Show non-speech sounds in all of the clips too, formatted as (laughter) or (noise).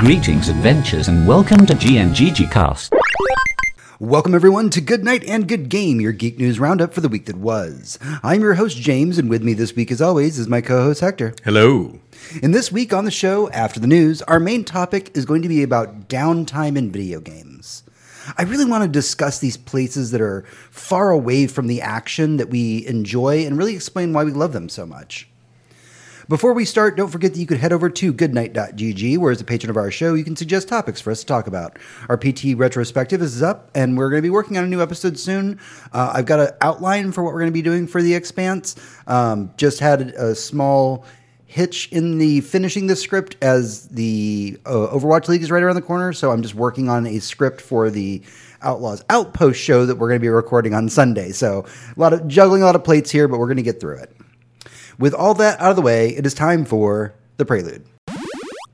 Greetings, adventures, and welcome to GNGG Cast. Welcome, everyone, to Good Night and Good Game, your geek news roundup for the week that was. I'm your host, James, and with me this week, as always, is my co host, Hector. Hello. And this week on the show, after the news, our main topic is going to be about downtime in video games. I really want to discuss these places that are far away from the action that we enjoy and really explain why we love them so much. Before we start, don't forget that you could head over to goodnight.gg, where as a patron of our show, you can suggest topics for us to talk about. Our PT retrospective is up, and we're going to be working on a new episode soon. Uh, I've got an outline for what we're going to be doing for The Expanse. Um, just had a small hitch in the finishing the script as the uh, Overwatch League is right around the corner, so I'm just working on a script for the Outlaws Outpost show that we're going to be recording on Sunday. So a lot of juggling a lot of plates here, but we're going to get through it. With all that out of the way, it is time for the prelude.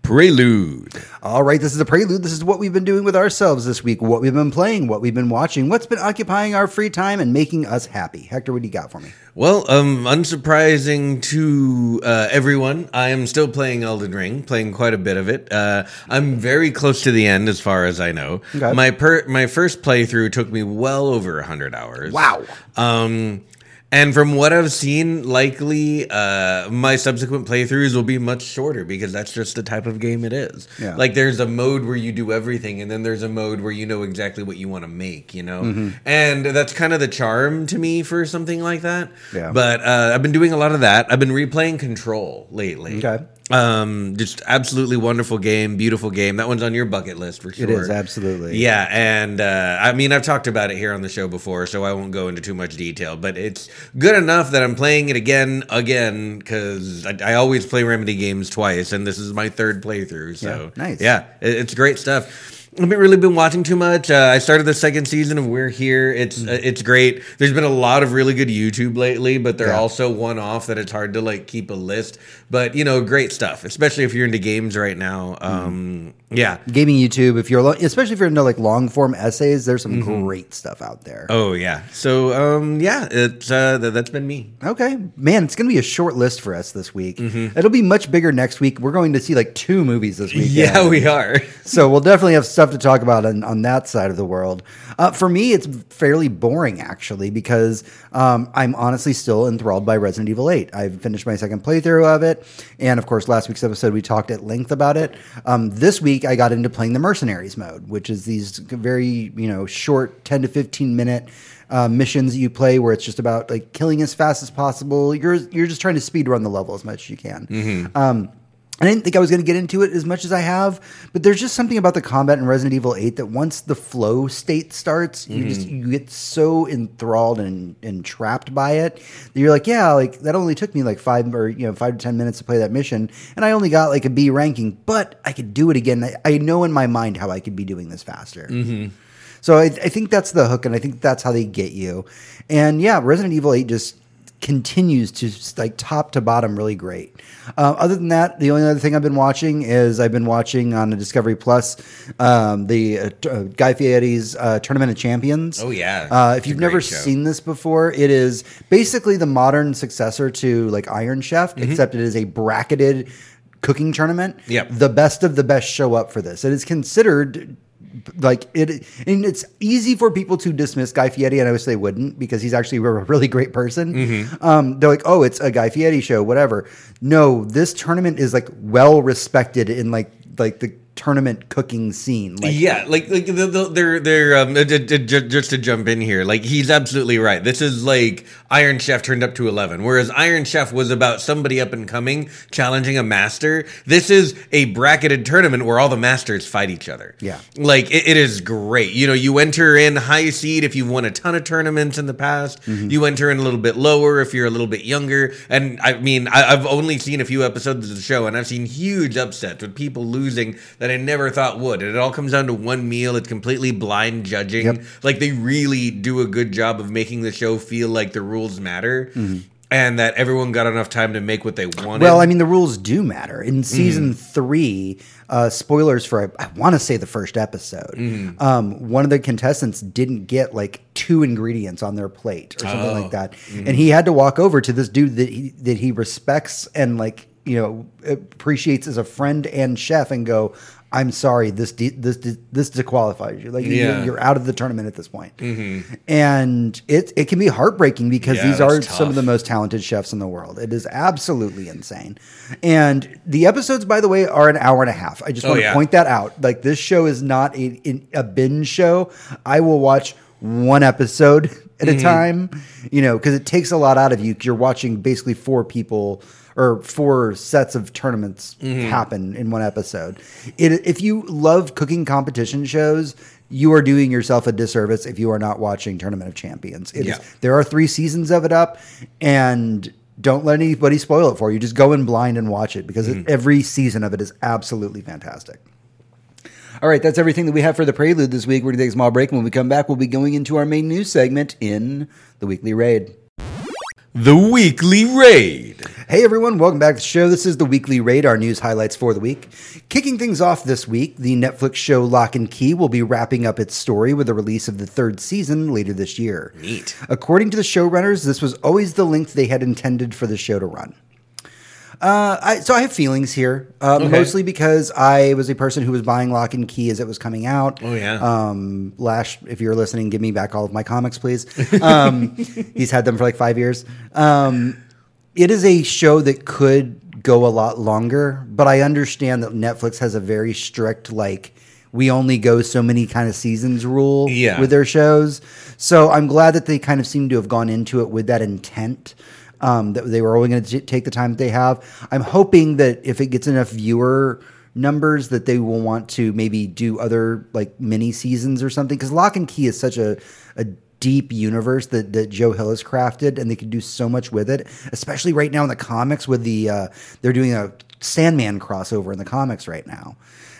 Prelude. All right, this is the prelude. This is what we've been doing with ourselves this week, what we've been playing, what we've been watching, what's been occupying our free time and making us happy. Hector, what do you got for me? Well, um, unsurprising to uh, everyone, I am still playing Elden Ring, playing quite a bit of it. Uh, I'm very close to the end, as far as I know. Okay. My per- my first playthrough took me well over hundred hours. Wow. Um, and from what I've seen, likely uh, my subsequent playthroughs will be much shorter because that's just the type of game it is. Yeah. Like there's a mode where you do everything, and then there's a mode where you know exactly what you want to make. You know, Mm-hmm. and that's kind of the charm to me for something like that. Yeah. But uh, I've been doing a lot of that. I've been replaying Control lately. Okay. Um, just absolutely wonderful game, beautiful game. That one's on your bucket list for sure. It is, absolutely. Yeah, and uh, I mean, I've talked about it here on the show before, so I won't go into too much detail. But it's good enough that I'm playing it again, again, because I, I always play Remedy games twice, and this is my third playthrough. So Yeah, nice. Yeah, it- it's great stuff. I haven't really been watching too much. Uh, I started the second season of We're Here. It's Mm. uh, it's great. There's been a lot of really good YouTube lately, but they're Yeah. also one off that it's hard to like keep a list. But you know, great stuff, especially if you're into games right now. Mm-hmm. Um, yeah. Gaming YouTube, if you're lo- especially if you're into like long form essays, there's some great stuff out there. Oh yeah. So um yeah, it's uh th- that's been me. Okay, man, it's going to be a short list for us this week. Mm-hmm. It'll be much bigger next week. We're going to see like two movies this week. (laughs) Yeah, we are. So we'll definitely have stuff to talk about on, on that side of the world. Uh, for me, it's fairly boring actually because um, I'm honestly still enthralled by Resident Evil 8. I've finished my second playthrough of it, and of course, last week's episode we talked at length about it. Um, this week, I got into playing the Mercenaries mode, which is these very you know short, 10 to 15 minute. Uh, missions that you play where it's just about like killing as fast as possible. You're you're just trying to speed run the level as much as you can. Um, I didn't think I was going to get into it as much as I have, but there's just something about the combat in Resident Evil 8 that once the flow state starts, you just mm-hmm. you get so enthralled and, and trapped by it that you're like, yeah, like that only took me like five or you know five to ten minutes to play that mission, and I only got like a B ranking, but I could do it again. I, I know in my mind how I could be doing this faster. Mm-hmm. So I, I think that's the hook, and I think that's how they get you. And yeah, Resident Evil 8 just continues to like top to bottom really great. Uh, other than that, the only other thing I've been watching is I've been watching on the Discovery Plus um, the uh, uh, Guy Fieri's uh, Tournament of Champions. Oh, yeah. Uh, if It's you've never show. seen this before, it is basically the modern successor to like Iron Chef, Mm-hmm. except it is a bracketed cooking tournament. Yep. The best of the best show up for this. It is considered like it and it's easy for people to dismiss Guy Fieri and I wish they wouldn't because he's actually a really great person. Mm-hmm. Um, they're like, oh, it's a Guy Fieri show, whatever. No, this tournament is like well respected in like like the tournament cooking scene. Like yeah, like like the, the, they're they're um, uh, just to jump in here, like he's absolutely right. This is like Iron Chef turned up to eleven, whereas Iron Chef was about somebody up and coming challenging a master. This is a bracketed tournament where all the masters fight each other. Yeah. like it, it is great. You know, you enter in high seed if you've won a ton of tournaments in the past. Mm-hmm. You enter in a little bit lower if you're a little bit younger. And I mean, I, I've only seen a few episodes of the show, and I've seen huge upsets with people losing that I never thought would. And it all comes down to one meal. It's completely blind judging. Yep. Like they really do a good job of making the show feel like the rules matter. Mm-hmm. And that everyone got enough time to make what they wanted. Well, I mean, the rules do matter. In season Mm-hmm. three, uh, spoilers for I, I want to say the first episode. Mm-hmm. Um, one of the contestants didn't get like two ingredients on their plate or something Oh. like that, and he had to walk over to this dude that he that he respects and like you know appreciates as a friend and chef and go i'm sorry this de- this de- this disqualifies you like Yeah. you're out of the tournament at this point and it it can be heartbreaking because Yeah, these are that's some of the most talented chefs in the world it is absolutely insane and the episodes by the way are an hour and a half i just Oh, want to yeah. point that out like this show is not a, a binge show i will watch one episode (laughs) at Mm-hmm. a time you know because it takes a lot out of you. you're watching basically four people or four sets of tournaments Mm-hmm. happen in one episode it, if you love cooking competition shows you are doing yourself a disservice if you are not watching tournament of champions It is- Yeah. there are three seasons of it up and don't let anybody spoil it for you just go in blind and watch it because Mm-hmm. it, every season of it is absolutely fantastic all right, that's everything that we have for the prelude this week. We're going to take a small break. And when we come back, we'll be going into our main news segment in the weekly raid. The weekly raid. Hey everyone, welcome back to the show. This is the weekly raid, our news highlights for the week. Kicking things off this week, the Netflix show Locke and Key will be wrapping up its story with the release of the third season later this year. Neat. According to the showrunners, this was always the length they had intended for the show to run. Uh, I, so I have feelings here, uh, Okay. mostly because I was a person who was buying Locke and Key as it was coming out. Oh, yeah. Um, Lash, if you're listening, give me back all of my comics, please. Um, (laughs) he's had them for like five years. Um, it is a show that could go a lot longer, but I understand that Netflix has a very strict like we only go so many kind of seasons rule Yeah. with their shows. So I'm glad that they kind of seem to have gone into it with that intent. Um, that they were only going to take the time that they have. I'm hoping that if it gets enough viewer numbers, that they will want to maybe do other like mini seasons or something. Because Locke and Key is such a a deep universe that, that Joe Hill has crafted, and they can do so much with it. Especially right now in the comics, with the uh, they're doing a Sandman crossover in the comics right now.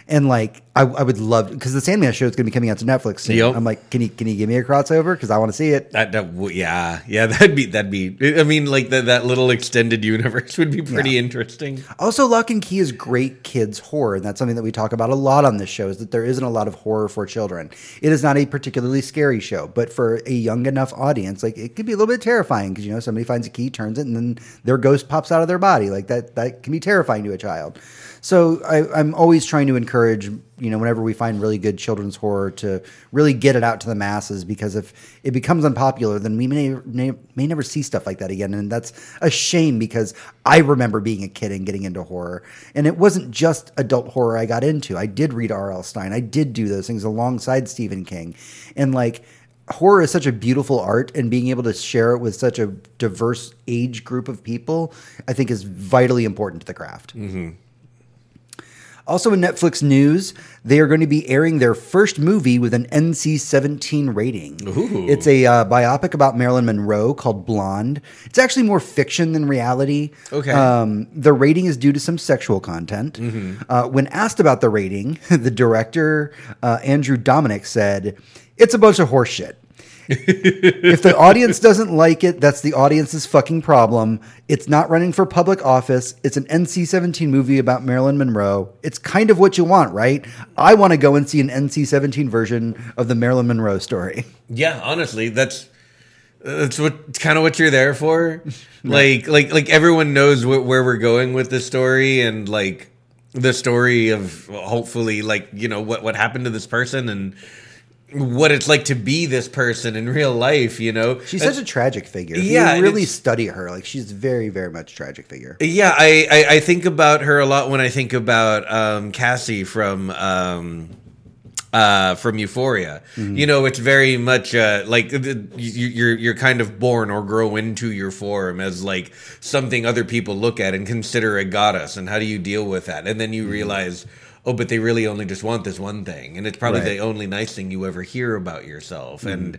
And like, I, I would love because the Sandman show is going to be coming out to Netflix soon. Yep. I'm like, can you can you give me a crossover because I want to see it. That, that w- yeah yeah (laughs) that'd be that'd be I mean like that that little extended universe would be pretty Yeah. interesting. Also, Locke and Key is great kids horror, and that's something that we talk about a lot on this show. Is that there isn't a lot of horror for children. It is not a particularly scary show, but for a young enough audience, like it could be a little bit terrifying because you know somebody finds a key, turns it, and then their ghost pops out of their body. Like that, that can be terrifying to a child. So I, I'm always trying to encourage, you know, whenever we find really good children's horror, to really get it out to the masses because if it becomes unpopular, then we may, may may never see stuff like that again, and that's a shame because I remember being a kid and getting into horror, and it wasn't just adult horror I got into. I did read R.L. Stine, I did do those things alongside Stephen King, and like horror is such a beautiful art and being able to share it with such a diverse age group of people i think is vitally important to the craft mm-hmm. Also in netflix news they are going to be airing their first movie with an nc-17 rating. Ooh. it's a uh, biopic about marilyn monroe called blonde. It's actually more fiction than reality. Okay. um, the rating is due to some sexual content. Uh, when asked about the rating (laughs) the director uh, andrew dominik said it's a bunch of horse shit if the audience doesn't like it, that's the audience's fucking problem. It's not running for public office. It's an NC 17 movie about Marilyn Monroe. It's kind of what you want, right? I want to go and see an NC 17 version of the Marilyn Monroe story. Yeah, honestly, that's that's what kind of what you're there for. (laughs) Like like like everyone knows wh- where we're going with this story and like the story of hopefully like you know what what happened to this person and what it's like to be this person in real life. You know, She's such a tragic figure. Yeah, you really study her. Like she's very, very much a tragic figure. Yeah, I, I, I think about her a lot when I think about um, Cassie from um, uh, from Euphoria. Mm-hmm. You know, it's very much uh, like the- you, you're you're kind of born or grow into your form as like something other people look at and consider a goddess, and how do you deal with that? And then Mm-hmm. you realize. Oh, but they really only just want this one thing, and it's probably Right. the only nice thing you ever hear about yourself. Mm-hmm. And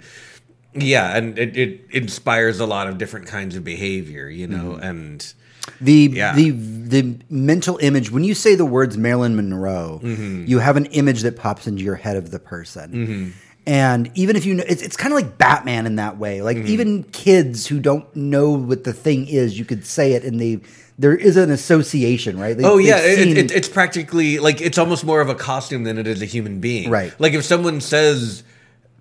yeah, and it, it inspires a lot of different kinds of behavior, you know, Mm-hmm. and The Yeah. the the mental image when you say the words Marilyn Monroe, Mm-hmm. you have an image that pops into your head of the person. And even if you know, it's, it's kind of like Batman in that way. Like Mm-hmm. even kids who don't know what the thing is, you could say it, and they there is an association, right? They- Oh yeah, they've it, it, it's practically like it's almost more of a costume than it is a human being. Right. Like if someone says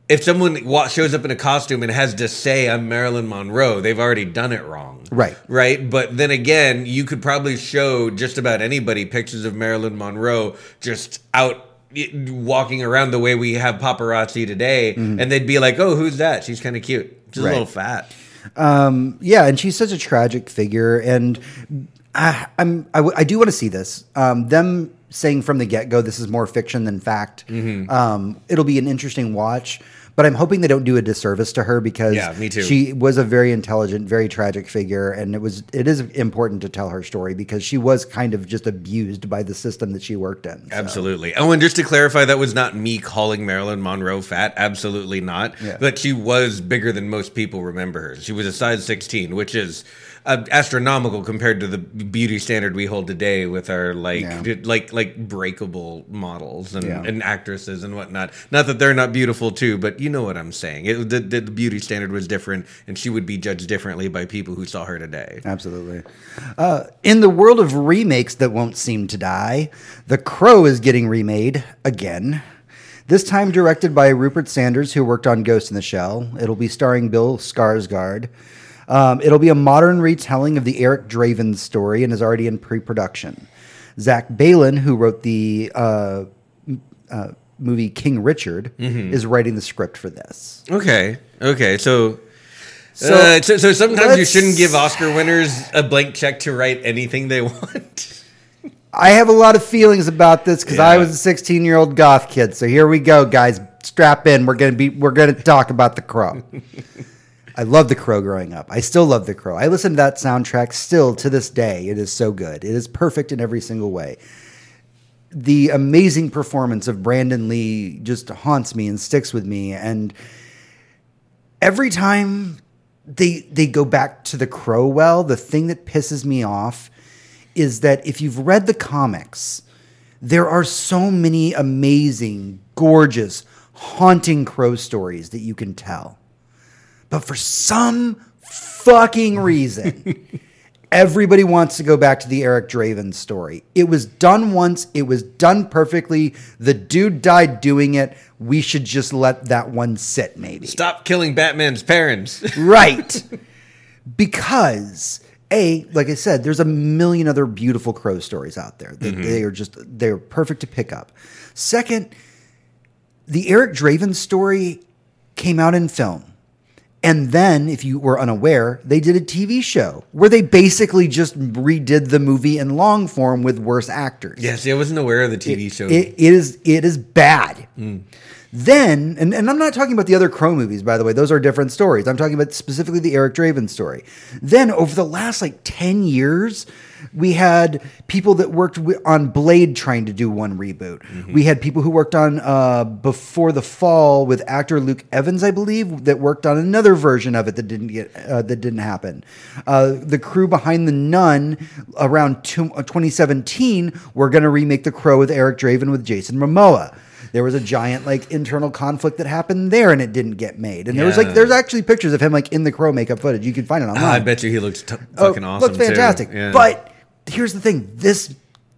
if someone shows up in a costume and has to say I'm Marilyn Monroe, they've already done it wrong. Right. Right. But then again, you could probably show just about anybody pictures of Marilyn Monroe just out walking around the way we have paparazzi today, and they'd be like, "Oh, who's that? She's kind of cute. She's Right. a little fat." yeah, and she's such a tragic figure, and I, I'm I, w- I do want to see this. Um, them saying from the get go, this is more fiction than fact. Mm-hmm. Um, it'll be an interesting watch, but I'm hoping they don't do a disservice to her because Yeah, me too. she was a very intelligent, very tragic figure, and it was it is important to tell her story because she was kind of just abused by the system that she worked in. So, Absolutely. Oh, and just to clarify, that was not me calling Marilyn Monroe fat. Absolutely not. Yeah. But she was bigger than most people remember her. She was a size 16, which is uh, astronomical compared to the beauty standard we hold today with our like Yeah. like like breakable models and, Yeah. and actresses and whatnot. Not that they're not beautiful too, but you know what I'm saying. It, the, the, the beauty standard was different, and she would be judged differently by people who saw her today. Absolutely. Uh, in the world of remakes that won't seem to die, The Crow is getting remade again. This time directed by Rupert Sanders, who worked on Ghost in the Shell. It'll be starring Bill Skarsgård. Um, it'll be a modern retelling of the Eric Draven story and is already in pre-production. Zach Baylin, who wrote the uh, uh, movie King Richard, is writing the script for this. Okay. Okay. So. So, So, so, so sometimes you shouldn't give Oscar winners a blank check to write anything they (laughs) want. I have a lot of feelings about this because I was a 16 year old goth kid. So here we go, guys. Strap in. We're gonna be. We're gonna talk about the Crow. (laughs) I love the Crow growing up. I still love the Crow. I listen to that soundtrack still to this day. It is so good. It is perfect in every single way. The amazing performance of Brandon Lee just haunts me and sticks with me. And every time they they go back to the Crow well, the thing that pisses me off is that if you've read the comics, there are so many amazing, gorgeous, haunting crow stories that you can tell. But for some fucking reason, (laughs) everybody wants to go back to the Eric Draven story. It was done once, it was done perfectly. The dude died doing it. We should just let that one sit, maybe. Stop killing Batman's parents. (laughs) Right. because a like I said, there's a million other beautiful crow stories out there that mm-hmm. they are just they're perfect to pick up. Second, the Eric Draven story came out in film. And then, if you were unaware, they did a TV show where they basically just redid the movie in long form with worse actors. yeah, see, I wasn't aware of the TV show. It, it is it is bad. Mm. Then, and, and I'm not talking about the other Crow movies, by the way. Those are different stories. I'm talking about specifically the Eric Draven story. Then, over the last like 10 years, we had people that worked on Blade trying to do one reboot. We had people who worked on uh, Before the Fall with actor Luke Evans, I believe, that worked on another version of it that didn't get uh, that didn't happen. Uh, the crew behind The Nun around two, uh, 2017 were going to remake The Crow with Eric Draven with Jason Momoa. There was a giant like internal conflict that happened there, and it didn't get made. And there was like there's actually pictures of him like in the Crow makeup footage. You can find it online. Ah, I bet you he looks t- Oh, fucking awesome. Looks fantastic. Too. Yeah. But here's the thing: this,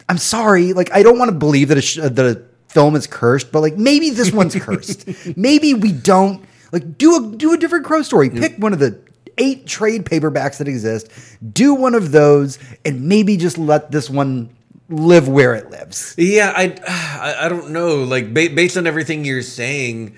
I'm sorry, like I don't want to believe that a sh- that a film is cursed, but like maybe this one's (laughs) cursed. maybe we don't like do a do a different crow story. Pick one of the eight trade paperbacks that exist. Do one of those, and maybe just let this one live where it lives. Yeah, I, I, don't know. Like ba- based on everything you're saying,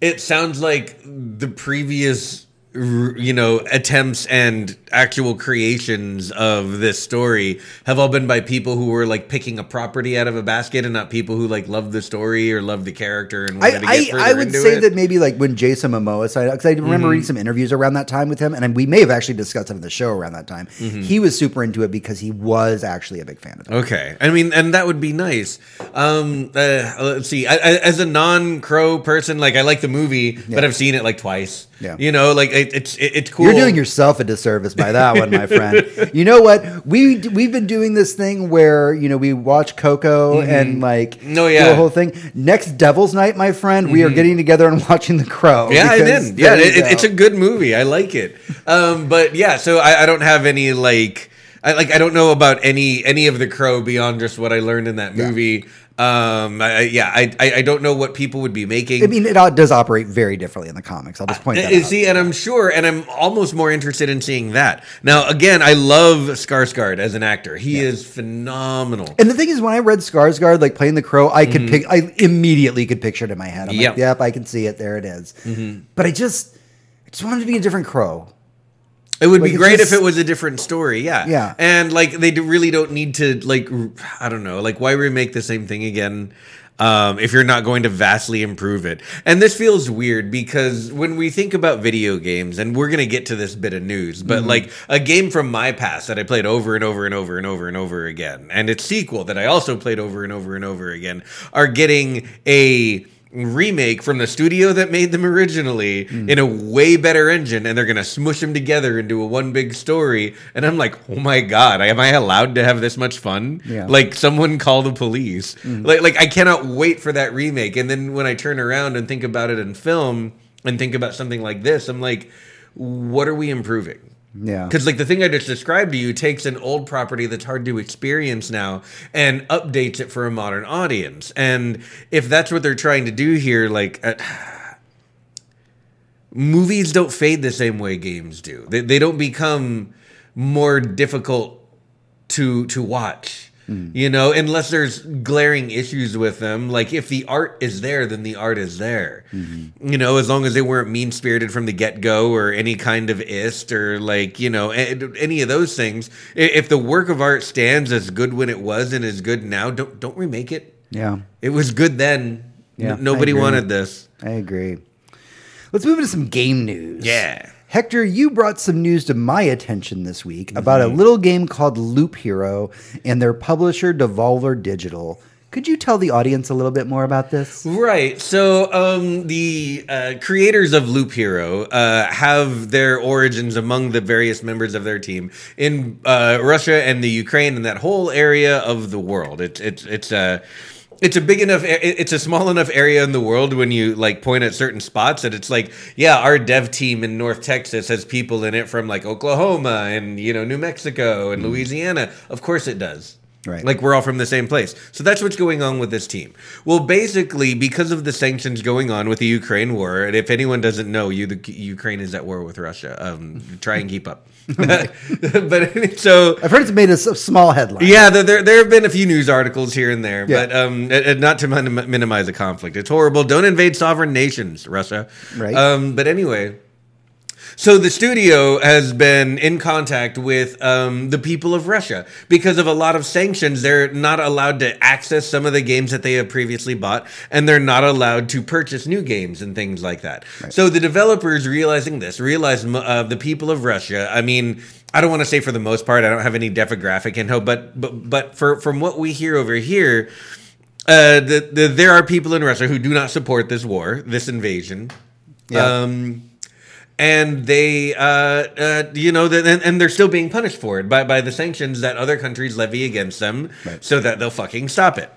it sounds like the previous, you know, attempts and actual creations of this story have all been by people who were like picking a property out of a basket and not people who like love the story or love the character and wanted to I, get further I, I would say it. that maybe like when Jason Momoa signed up, because I remember reading some interviews around that time with him, and we may have actually discussed it in the show around that time. He was super into it because he was actually a big fan of it. Okay, I mean, and that would be nice. Um, uh, let's see. I, I, as a non-crow person, like I like the movie, but I've seen it like twice. Yeah. you know, like it, it's it, it's cool. You're doing yourself a disservice by that one, my friend. (laughs) You know what? We we've been doing this thing where you know we watch Coco and like No, do yeah. the whole thing. Next Devil's Night, my friend, we are getting together and (laughs) watching The Crow. Yeah, I did. Yeah, it, it- it's a good movie. I like it. Um, but yeah, so I, I don't have any like. I like I don't know about any any of the crow beyond just what I learned in that movie. Um, I, yeah, I, I I don't know what people would be making. I mean, it does operate very differently in the comics. I'll just point that Uh, out. See, and I'm sure, and I'm almost more interested in seeing that. Now, again, I love Skarsgård as an actor. He is phenomenal. And the thing is, when I read Skarsgård, like playing the crow, I could pick. I immediately could picture it in my head. I'm Yep. like, yep, I can see it. There it is. But I just, I just wanted to be a different crow. It would Like, be great just- if it was a different story, yeah. Yeah. And like they do- really don't need to like I don't know, like why remake the same thing again um, if you're not going to vastly improve it. And this feels weird because when we think about video games, and we're gonna get to this bit of news, but Mm-hmm. like a game from my past that I played over and over and over and over and over again, and its sequel that I also played over and over and over again, are getting a remake from the studio that made them originally Mm. in a way better engine and they're gonna smush them together into a one big story and i'm like oh my god am i allowed to have this much fun Yeah. like someone call the police Mm. like, like i cannot wait for that remake and then when i turn around and think about it in film and think about something like this i'm like what are we improving Yeah. because like the thing I just described to you takes an old property that's hard to experience now and updates it for a modern audience. And if that's what they're trying to do here, like uh, movies don't fade the same way games do. They, they don't become more difficult to to watch. Mm. You know, unless there's glaring issues with them. Like if the art is there, then the art is there. Mm-hmm. You know, as long as they weren't mean spirited from the get go or any kind of ist or like you know any of those things. If the work of art stands as good when it was and is good now, don't don't remake it. Yeah. It was good then. Yeah, I nobody wanted this. I agree. Let's move into some game news. Yeah. Hector, you brought some news to my attention this week about Mm-hmm. a little game called Loop Hero and their publisher Devolver Digital. Could you tell the audience a little bit more about this? Right. So um, the uh, creators of Loop Hero uh, have their origins among the various members of their team in uh, Russia and the Ukraine and that whole area of the world. It's it's it's a it's a big enough it's a small enough area in the world when you like point at certain spots that it's like yeah our dev team in north texas has people in it from like oklahoma and you know new mexico and mm-hmm. louisiana. Of course it does Right. like we're all from the same place. So that's what's going on with this team. Well, basically, because of the sanctions going on with the Ukraine war, and if anyone doesn't know, you the Ukraine is at war with Russia. Um, try and keep up. (laughs) (laughs) but so I've heard it's made a small headline. yeah, there, there there have been a few news articles here and there, Yeah. but um, not to minimize the conflict. It's horrible. Don't invade sovereign nations, Russia. Right. Um, but anyway, so the studio has been in contact with um, the people of Russia because of a lot of sanctions. They're not allowed to access some of the games that they have previously bought, and they're not allowed to purchase new games and things like that. So the developers realizing this, realize uh, the people of Russia. I mean. I don't want to say for the most part. I don't have any demographic info, but but but for from what we hear over here, uh, the, the, there are people in Russia who do not support this war, this invasion. Yeah. Um, and they, uh, uh, you know, that and, and they're still being punished for it by, by the sanctions that other countries levy against them, Right. so that they'll fucking stop it.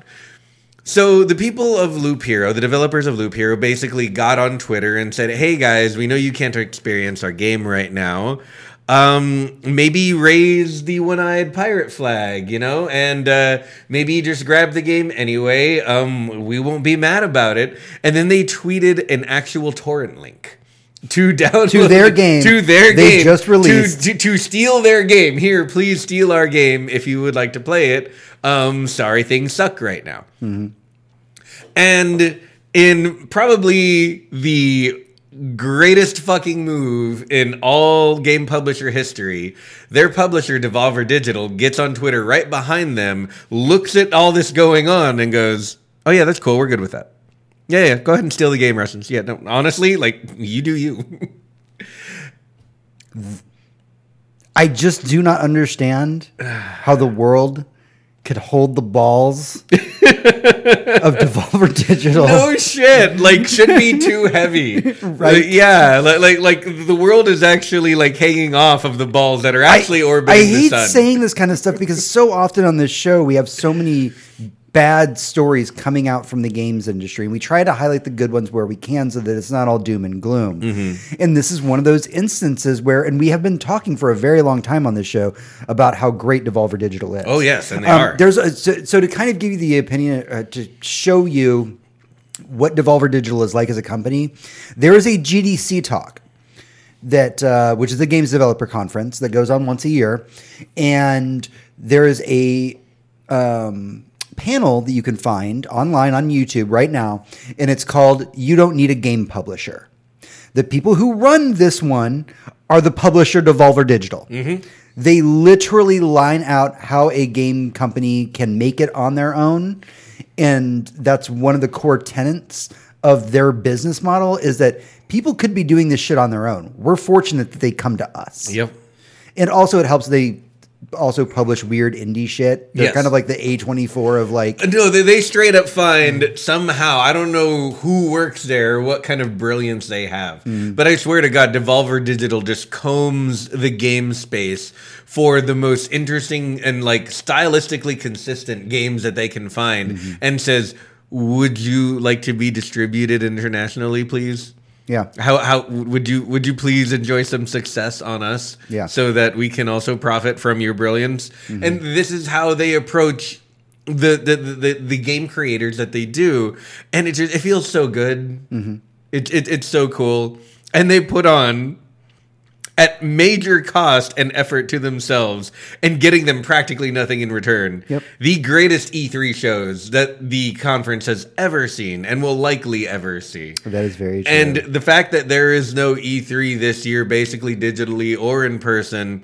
So the people of Loop Hero, the developers of Loop Hero, basically got on Twitter and said, "Hey guys, we know you can't experience our game right now. Um, maybe raise the one-eyed pirate flag, you know, and uh, maybe just grab the game anyway. Um, we won't be mad about it." And then they tweeted an actual torrent link to (laughs) download To their game to their they game just released. to, to steal their game. Here, please steal our game if you would like to play it. Um, sorry, things suck right now. And in probably the greatest fucking move in all game publisher history, their publisher, Devolver Digital, gets on Twitter right behind them, looks at all this going on, and goes, Oh, yeah, that's cool. We're good with that. Yeah, yeah, go ahead and steal the game, Russians. Yeah, no, honestly, like, you do you. I just do not understand how the world could hold the balls of (laughs) Devolver Digital. no shit like should be too (laughs) heavy Right. Like, yeah like, like like the world is actually like hanging off of the balls that are actually I orbiting I hate saying this kind of stuff because so often on this show we have so many bad stories coming out from the games industry, and we try to highlight the good ones where we can, so that it's not all doom and gloom. Mm-hmm. And this is one of those instances where, and we have been talking for a very long time on this show about how great Devolver Digital is. Oh, yes, and they Um, are. There's a, so, so to kind of give you the opinion uh, to show you what Devolver Digital is like as a company, there is a GDC talk that uh, which is the games developer conference that goes on once a year, and there is a um, panel that you can find online on YouTube right now, and it's called "You Don't Need a Game Publisher." The people who run this one are the publisher Devolver Digital. Mm-hmm. They literally line out how a game company can make it on their own, and that's one of the core tenets of their business model is that people could be doing this shit on their own. We're fortunate that they come to us. Yep. And also, it helps they also publish weird indie shit. They're Yes. kind of like the A24 of like, No, they, they straight up find somehow. I don't know who works there, what kind of brilliance they have, mm-hmm. but I swear to God, Devolver Digital just combs the game space for the most interesting and like stylistically consistent games that they can find, mm-hmm. and says, "Would you like to be distributed internationally, please?" Yeah. How how would you would you please enjoy some success on us? Yeah. So that we can also profit from your brilliance. Mm-hmm. And this is how they approach the the, the the game creators that they do, and it just it feels so good. Mm-hmm. It, it it's so cool, and they put on at major cost and effort to themselves and getting them practically nothing in return. Yep. The greatest E3 shows that the conference has ever seen and will likely ever see. That is very true. And the fact that there is no E3 this year, basically digitally or in person,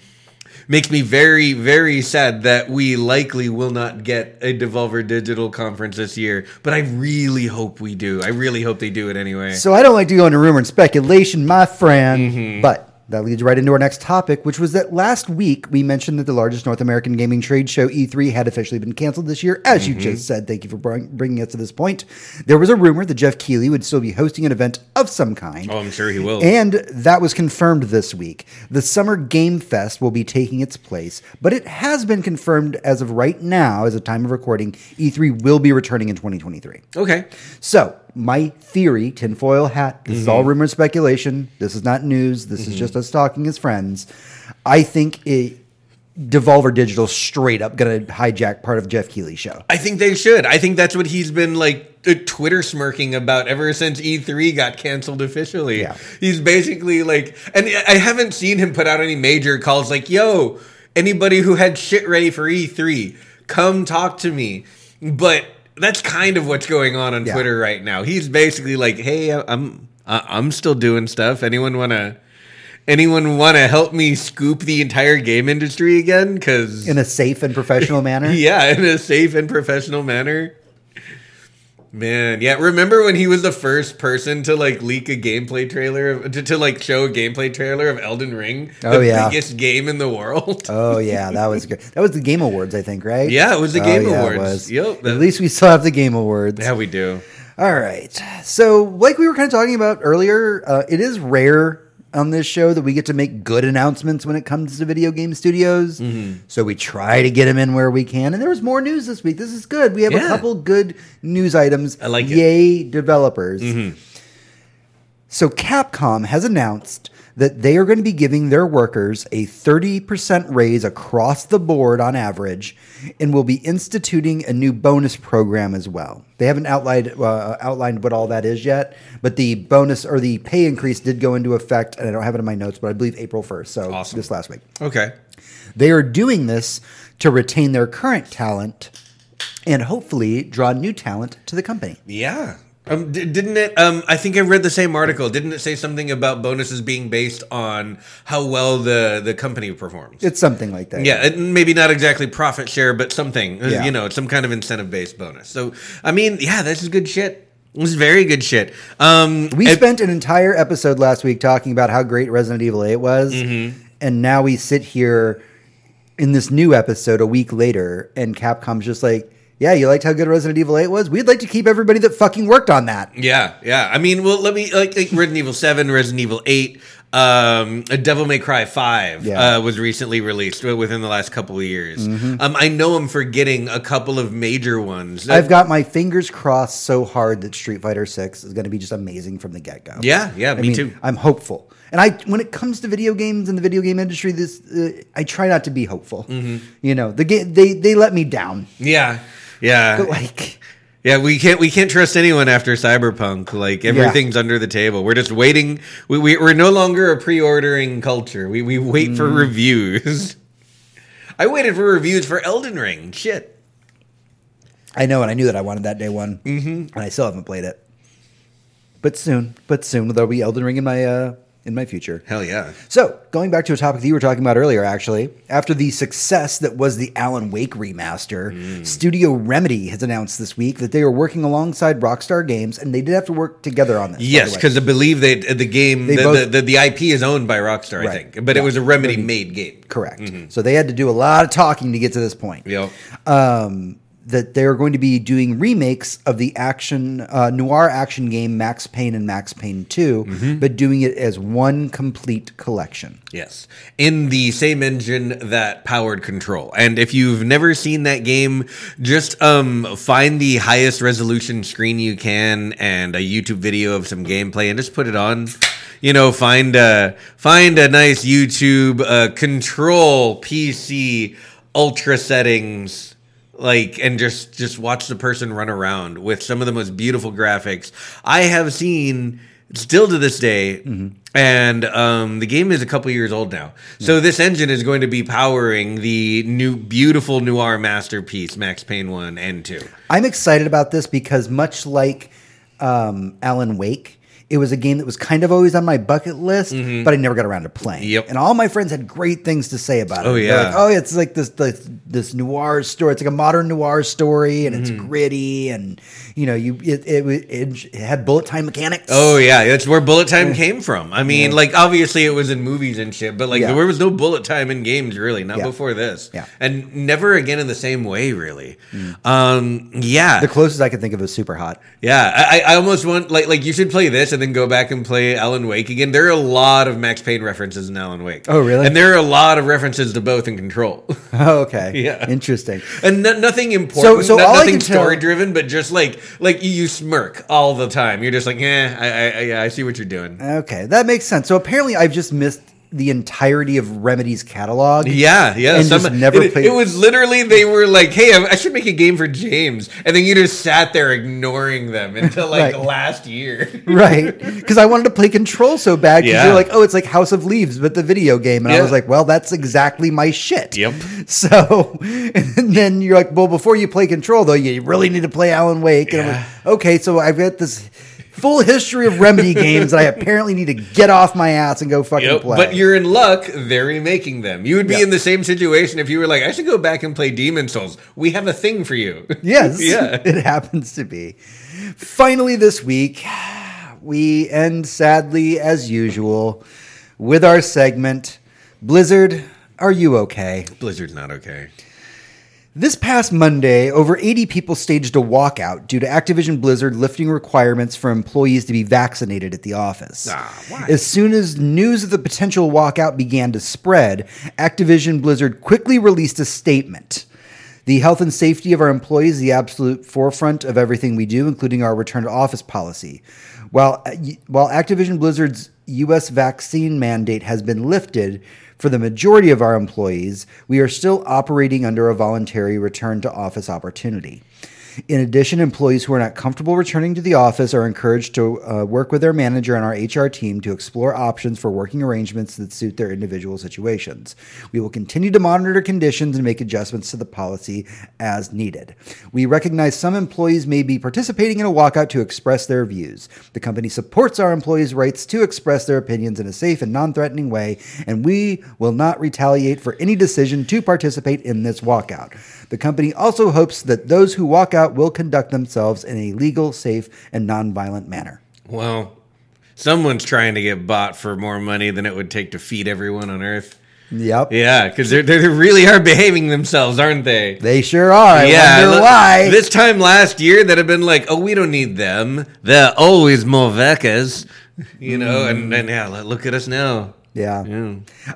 makes me very, very sad that we likely will not get a Devolver Digital conference this year. But I really hope we do. I really hope they do it anyway. So I don't like to go into rumor and speculation, my friend, Mm-hmm. but that leads right into our next topic, which was that last week we mentioned that the largest North American gaming trade show E3 had officially been canceled this year. As Mm-hmm. you just said, thank you for bringing us to this point. There was a rumor that Geoff Keighley would still be hosting an event of some kind. oh, I'm sure he will. And that was confirmed this week. The Summer Game Fest will be taking its place, but it has been confirmed as of right now, as a time of recording, E3 will be returning in 2023. okay. So, my theory, tinfoil hat, this is Mm-hmm. all rumor and speculation. This is not news. This is just us talking as friends. I think it, Devolver Digital straight up going to hijack part of Geoff Keighley's show. I think they should. I think that's what he's been like Twitter smirking about ever since E3 got canceled officially. Yeah. He's basically like, and I haven't seen him put out any major calls like, yo, anybody who had shit ready for E3, come talk to me. But that's kind of what's going on on Yeah. Twitter right now. He's basically like, hey, I'm I'm still doing stuff. Anyone want to anyone want to help me scoop the entire game industry again cuz In a safe and professional (laughs) manner. yeah, in a safe and professional manner. Man, yeah. Remember when he was the first person to like leak a gameplay trailer of, to, to like show a gameplay trailer of Elden Ring, the Oh, yeah. biggest game in the world? (laughs) Oh yeah, that was good. That was the Game Awards, I think, right? Yeah, it was the Oh, Game yeah, Awards. Yep, At least we still have the Game Awards. yeah, we do. All right. So, like we were kind of talking about earlier, uh, it is rare on this show that we get to make good announcements when it comes to video game studios. Mm-hmm. So we try to get them in where we can. And there was more news this week. This is good. We have a couple good news items. I like it. Yay, developers. Mm-hmm. So Capcom has announced that they are going to be giving their workers a 30% raise across the board on average and will be instituting a new bonus program as well. They haven't outlined uh, outlined what all that is yet, but the bonus or the pay increase did go into effect and I don't have it in my notes, but I believe April 1st, so Awesome. this last week. Okay. They are doing this to retain their current talent and hopefully draw new talent to the company. Yeah. Um, d- didn't it? Um, I think I read the same article. Didn't it say something about bonuses being based on how well the the company performs? It's something like that. Yeah, it, maybe not exactly profit share, but something. uh, Yeah. You know, some kind of incentive based bonus. So, I mean, yeah, this is good shit. This is very good shit. Um, We spent an entire episode last week talking about how great Resident Evil 8 was. And now we sit here in this new episode a week later, and Capcom's just like, yeah, you liked how good Resident Evil 8 was? We'd like to keep everybody that fucking worked on that. Yeah, yeah. I mean, well, let me like, like Resident Evil Seven, Resident Evil Eight. Um, Devil May Cry Five Yeah. Mm-hmm. uh, was recently released within the last couple of years. Um, I know I'm forgetting a couple of major ones. I've got my fingers crossed so hard that Street Fighter Six is going to be just amazing from the get go. Yeah, yeah, I me mean, too. I'm hopeful, and I when it comes to video games and the video game industry, this uh, I try not to be hopeful. Mm-hmm. You know, the game they they let me down. Yeah, yeah. But (laughs) like, Yeah, we can't we can't trust anyone after Cyberpunk. Like everything's under the table. We're just waiting. We, we we're no longer a pre-ordering culture. We we wait for Mm. reviews. (laughs) I waited for reviews for Elden Ring. Shit. I know, and I knew that I wanted that day one, mm-hmm. and I still haven't played it. But soon, but soon there'll be Elden Ring in my uh, in my future. Hell yeah. So, going back to a topic that you were talking about earlier, actually, after the success that was the Alan Wake remaster, Mm. Studio Remedy has announced this week that they are working alongside Rockstar Games, and they did have to work together on this. Yes, because I believe they the game the, both- the, the the IP is owned by Rockstar, I think, but it was a Remedy made game. correct. So they had to do a lot of talking to get to this point. Yep. um, that they're going to be doing remakes of the action uh, noir action game Max Payne and Max Payne 2, Mm-hmm. but doing it as one complete collection. Yes, in the same engine that powered Control. And if you've never seen that game, just um, find the highest resolution screen you can and a YouTube video of some gameplay, and just put it on. You know, find a find a nice YouTube uh, Control PC ultra settings like and just just watch the person run around with some of the most beautiful graphics i have seen still to this day. And um, the game is a couple years old now. So this engine is going to be powering the new beautiful noir masterpiece max payne 1 and 2 I'm excited about this because much like um, Alan Wake, it was a game that was kind of always on my bucket list, but I never got around to playing. Mm-hmm. Yep. And all my friends had great things to say about it. Oh, yeah. like, oh, it's like this, this this noir story. It's like a modern noir story, and Mm-hmm. it's gritty, and you know, you it it, it, it had bullet time mechanics. Oh yeah, that's where bullet time came from. I mean, like obviously it was in movies and shit, but like Yeah. there was no bullet time in games really, not Yeah. before this. Yeah. and never again in the same way, really. Um, yeah, the closest I could think of is Superhot. Yeah, I, I almost want like like you should play this and then go back and play Alan Wake again. There are a lot of Max Payne references in Alan Wake. Oh, really? And there are a lot of references to both in Control, (laughs) Oh, okay. (laughs) Yeah. Interesting. and no, nothing important, so no- all nothing story driven, but just like like you, smirk all the time. You're just like, yeah, I, I, I, yeah, I see what you're doing. Okay, that makes sense. So apparently, I've just missed the entirety of Remedy's catalog. Yeah, yeah. And just never it, played- it was literally they were like, "Hey, I I should make a game for James," and then you just sat there ignoring them until like Right. last year. (laughs) right because i wanted to play control so bad because Yeah. you're like oh it's like house of leaves but the video game and i was like well that's exactly my shit Yep. (laughs) so and then you're like well before you play control though you really need to play alan wake and i'm like okay so i've got this full history of remedy (laughs) games that i apparently need to get off my ass and go fucking Yep, play But you're in luck, they're remaking them. You would be Yeah. in the same situation if you were like, I should go back and play Demon's Souls. We have a thing for you. (laughs) Yes. Yeah. (laughs) It happens to be. Finally, this week, we end sadly, as usual, with our segment Blizzard, are you okay? Blizzard's not okay. This past Monday, over 80 people staged a walkout due to Activision Blizzard lifting requirements for employees to be vaccinated at the office. Ah. As soon as news of the potential walkout began to spread, Activision Blizzard quickly released a statement. The health and safety of our employees is the absolute forefront of everything we do, including our return to office policy. While, uh, while Activision Blizzard's U.S. vaccine mandate has been lifted for the majority of our employees, we are still operating under a voluntary return to office opportunity. In addition, employees who are not comfortable returning to the office are encouraged to uh, work with their manager and our HR team to explore options for working arrangements that suit their individual situations. We will continue to monitor conditions and make adjustments to the policy as needed. We recognize some employees may be participating in a walkout to express their views. The company supports our employees' rights to express their opinions in a safe and non threatening way, and we will not retaliate for any decision to participate in this walkout. The company also hopes that those who walk out will conduct themselves in a legal, safe, and nonviolent manner. Well, someone's trying to get bought for more money than it would take to feed everyone on Earth. Yep. Yeah, because they're they really are behaving themselves, aren't they? They sure are. I wonder look, why. This time last year, that have been like, oh, we don't need them. They're always more Vecas, you know. Mm. And and yeah, look at us now. Yeah. Yeah.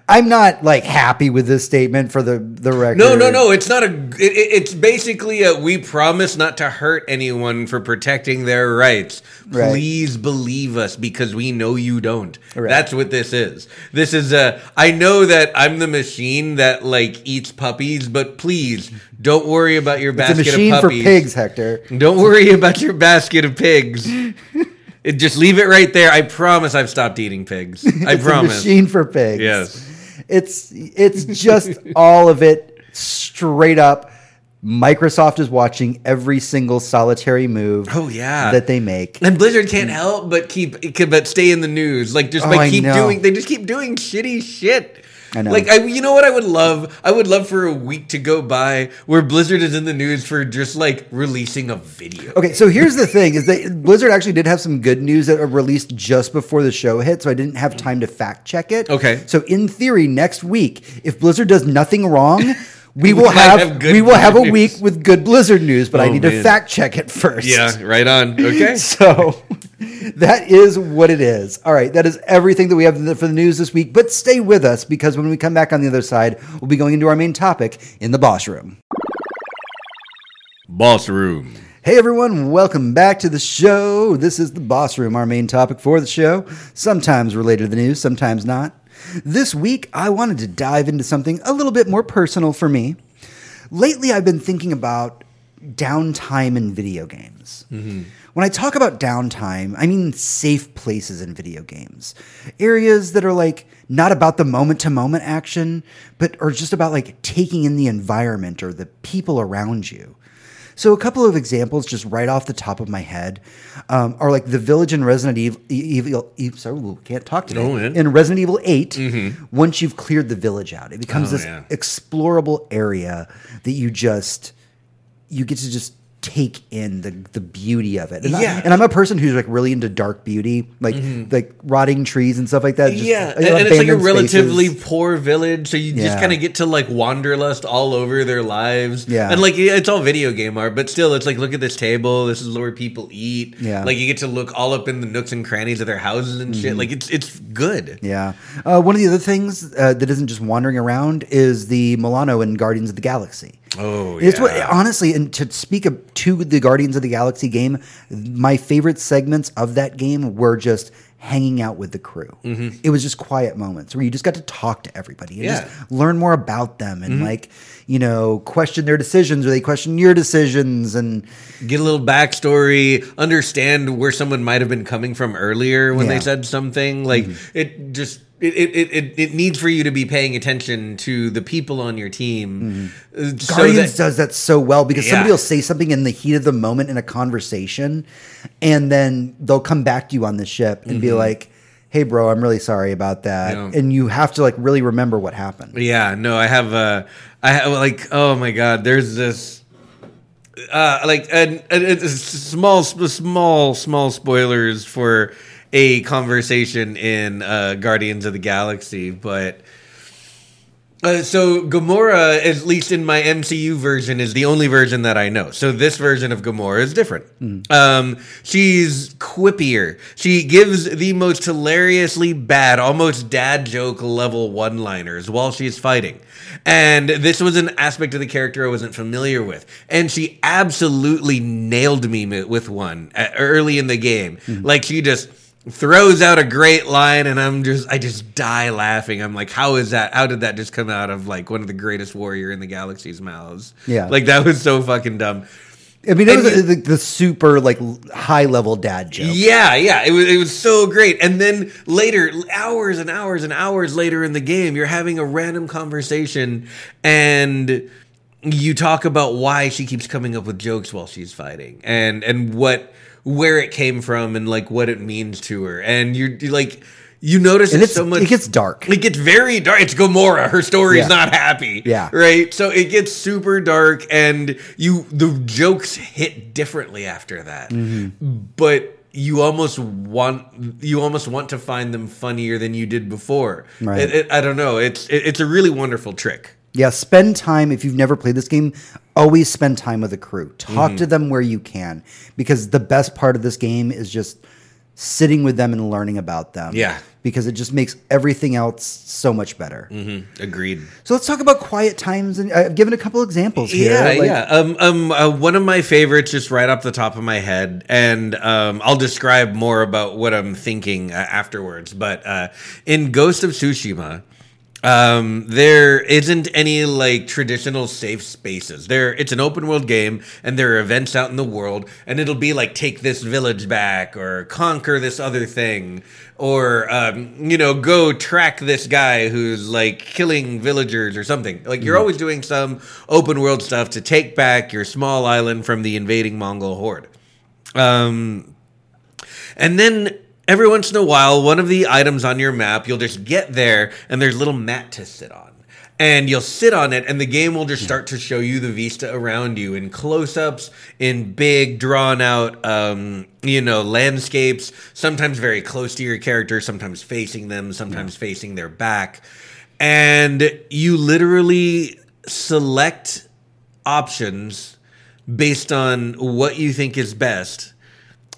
I'm not like happy with this statement for the the record. No, no, no. It's not a. It, it- it's basically a. We promise not to hurt anyone for protecting their rights. Right. Please believe us because we know you don't. Right. That's what this is. This is a. I know that I'm the machine that like eats puppies, but please don't worry about your It's a basket machine of for pigs, Hector. Don't worry about your basket of pigs. (laughs) It- just leave it right there. I promise I've stopped eating pigs. (laughs) I promise. machine for pigs. Yes. It's it's just (laughs) all of it straight up. Microsoft is watching every single solitary move Oh, yeah. that they make. And Blizzard can't help but keep but stay in the news. Like just Oh, by I keep know. doing they just keep doing shitty shit. I know. Like I you know what I would love? I would love for a week to go by where Blizzard is in the news for just like releasing a video. Okay, so here's the thing: is that Blizzard actually did have some good news that were released just before the show hit, so I didn't have time to fact check it. Okay. so in theory, next week, if Blizzard does nothing wrong, (laughs) we will have, have good we will have a news. week with good Blizzard news. But I Oh, need to fact check it first. Yeah, right on. Okay. (laughs) So that is what it is. All right, that is everything that we have for the news this week. But stay with us because when we come back on the other side, we'll be going into our main topic in the boss room. Boss room. Hey everyone, welcome back to the show. This is the Boss Room, our main topic for the show, sometimes related to the news, sometimes not. This week, I wanted to dive into something a little bit more personal for me. Lately, I've been thinking about downtime in video games. Mm-hmm. When I talk about downtime, I mean safe places in video games. Areas that are like not about the moment to moment action, but are just about like taking in the environment or the people around you. So a couple of examples, just right off the top of my head, um, are like the village in Resident Evil. Evil, Evil sorry, ooh, can't talk today. Oh. In Resident Evil 8 once you've cleared the village out, it becomes Oh, this yeah. explorable area that you just you get to just take in the the beauty of it. And, Yeah. I, and I'm a person who's like really into dark beauty, like like rotting trees and stuff like that. Just- yeah, I and, and it's like a relatively spaces. poor village, so you just kind of get to like wanderlust all over their lives. Yeah. and like it's all video game art, but still, it's like look at this table. This is where people eat. Yeah. like you get to look all up in the nooks and crannies of their houses and shit. Like it's it's good. Mm-hmm. Yeah. Uh, one of the other things uh, that isn't just wandering around is the Milano in Guardians of the Galaxy. Oh, It's what yeah. honestly, and to speak of, to the Guardians of the Galaxy game, my favorite segments of that game were just hanging out with the crew. It was just quiet moments where you just got to talk to everybody and Mm-hmm. Yeah. Mm-hmm. just learn more about them and like you know question their decisions or they question your decisions and Get a little backstory, understand where someone might have been coming from earlier when Yeah. they said something. Like Mm-hmm. it just. It, it, it, it, needs for you to be paying attention to the people on your team. uh, Mm-hmm. Guardians that- does that so well because somebody will say something in the heat of the moment in a conversation, and then they'll come back to you on the ship and be like, "Hey, bro, I'm really sorry about that," Mm-hmm. Yeah. and you have to like really remember what happened. Yeah, no, I have uh I have like oh my god, there's this uh like and small small small spoilers for a conversation in uh Guardians of the Galaxy, but uh, so Gamora, at least in my MCU version, is the only version that I know. So this version of Gamora is different. Um, she's quippier. She gives the most hilariously bad, almost dad joke level one-liners while she's fighting. And this was an aspect of the character I wasn't familiar with. And she absolutely nailed me with one uh, early in the game. Like she just throws out a great line and I'm just I just die laughing. I'm like, how is that? How did that just come out of like one of the greatest warrior in the galaxy's mouths? Yeah. Like that was so fucking dumb. I mean, it was you- the, the super like high level dad joke. Yeah, yeah, it was it was so great. And then later, hours and hours and hours later in the game, you're having a random conversation and you talk about why she keeps coming up with jokes while she's fighting and and what where it came from and like what it means to her. And you're, you're like you notice And it's so much it gets dark. it gets very dark. It's Gamora. Her story's Yeah. not happy. Yeah. Right. So it gets super dark, and you the jokes hit differently after that. Mm-hmm. But you almost want you almost want to find them funnier than you did before. Right. It, it, I don't know. It's it, it's a really wonderful trick. Yeah, spend time if you've never played this game. Always spend time with the crew. Talk Mm-hmm. to them where you can, because the best part of this game is just sitting with them and learning about them. Yeah. because it just makes everything else so much better. Agreed. So let's talk about quiet times, and I've given a couple examples here. Yeah, like- yeah. Um, um, uh, one of my favorites, just right off the top of my head, and um, I'll describe more about what I'm thinking uh, afterwards. But uh, in Ghost of Tsushima, um, there isn't any like traditional safe spaces. There, it's an open world game, and there are events out in the world, and it'll be like take this village back, or conquer this other thing, or um, you know, go track this guy who's like killing villagers or something. Like you're always doing some open world stuff to take back your small island from the invading Mongol horde. Um, and then every once in a while, one of the items on your map, you'll just get there and there's a little mat to sit on. And you'll sit on it, and the game will just start to show you the vista around you in close ups, in big, drawn out, um, you know, landscapes, sometimes very close to your character, sometimes facing them, sometimes facing their back. And you literally select options based on what you think is best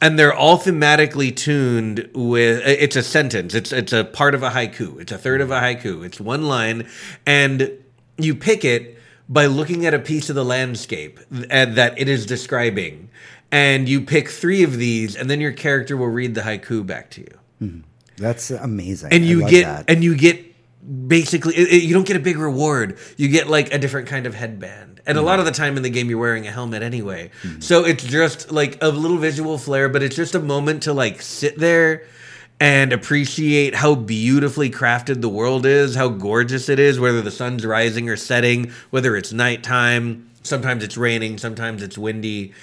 and they're all thematically tuned with it's a sentence. It's it's a part of a haiku. It's a third of a haiku. It's one line. And you pick it by looking at a piece of the landscape th- uh, that it is describing. And you pick 3 of these and then your character will read the haiku back to you. Mm-hmm. That's amazing. and you get that. and you get basically it, it- you don't get a big reward. You get like a different kind of headband. And a lot of the time in the game you're wearing a helmet anyway. Mm-hmm. So it's just like a little visual flair but it's just a moment to like sit there and appreciate how beautifully crafted the world is how gorgeous it is whether the sun's rising or setting whether it's nighttime sometimes it's raining sometimes it's windy.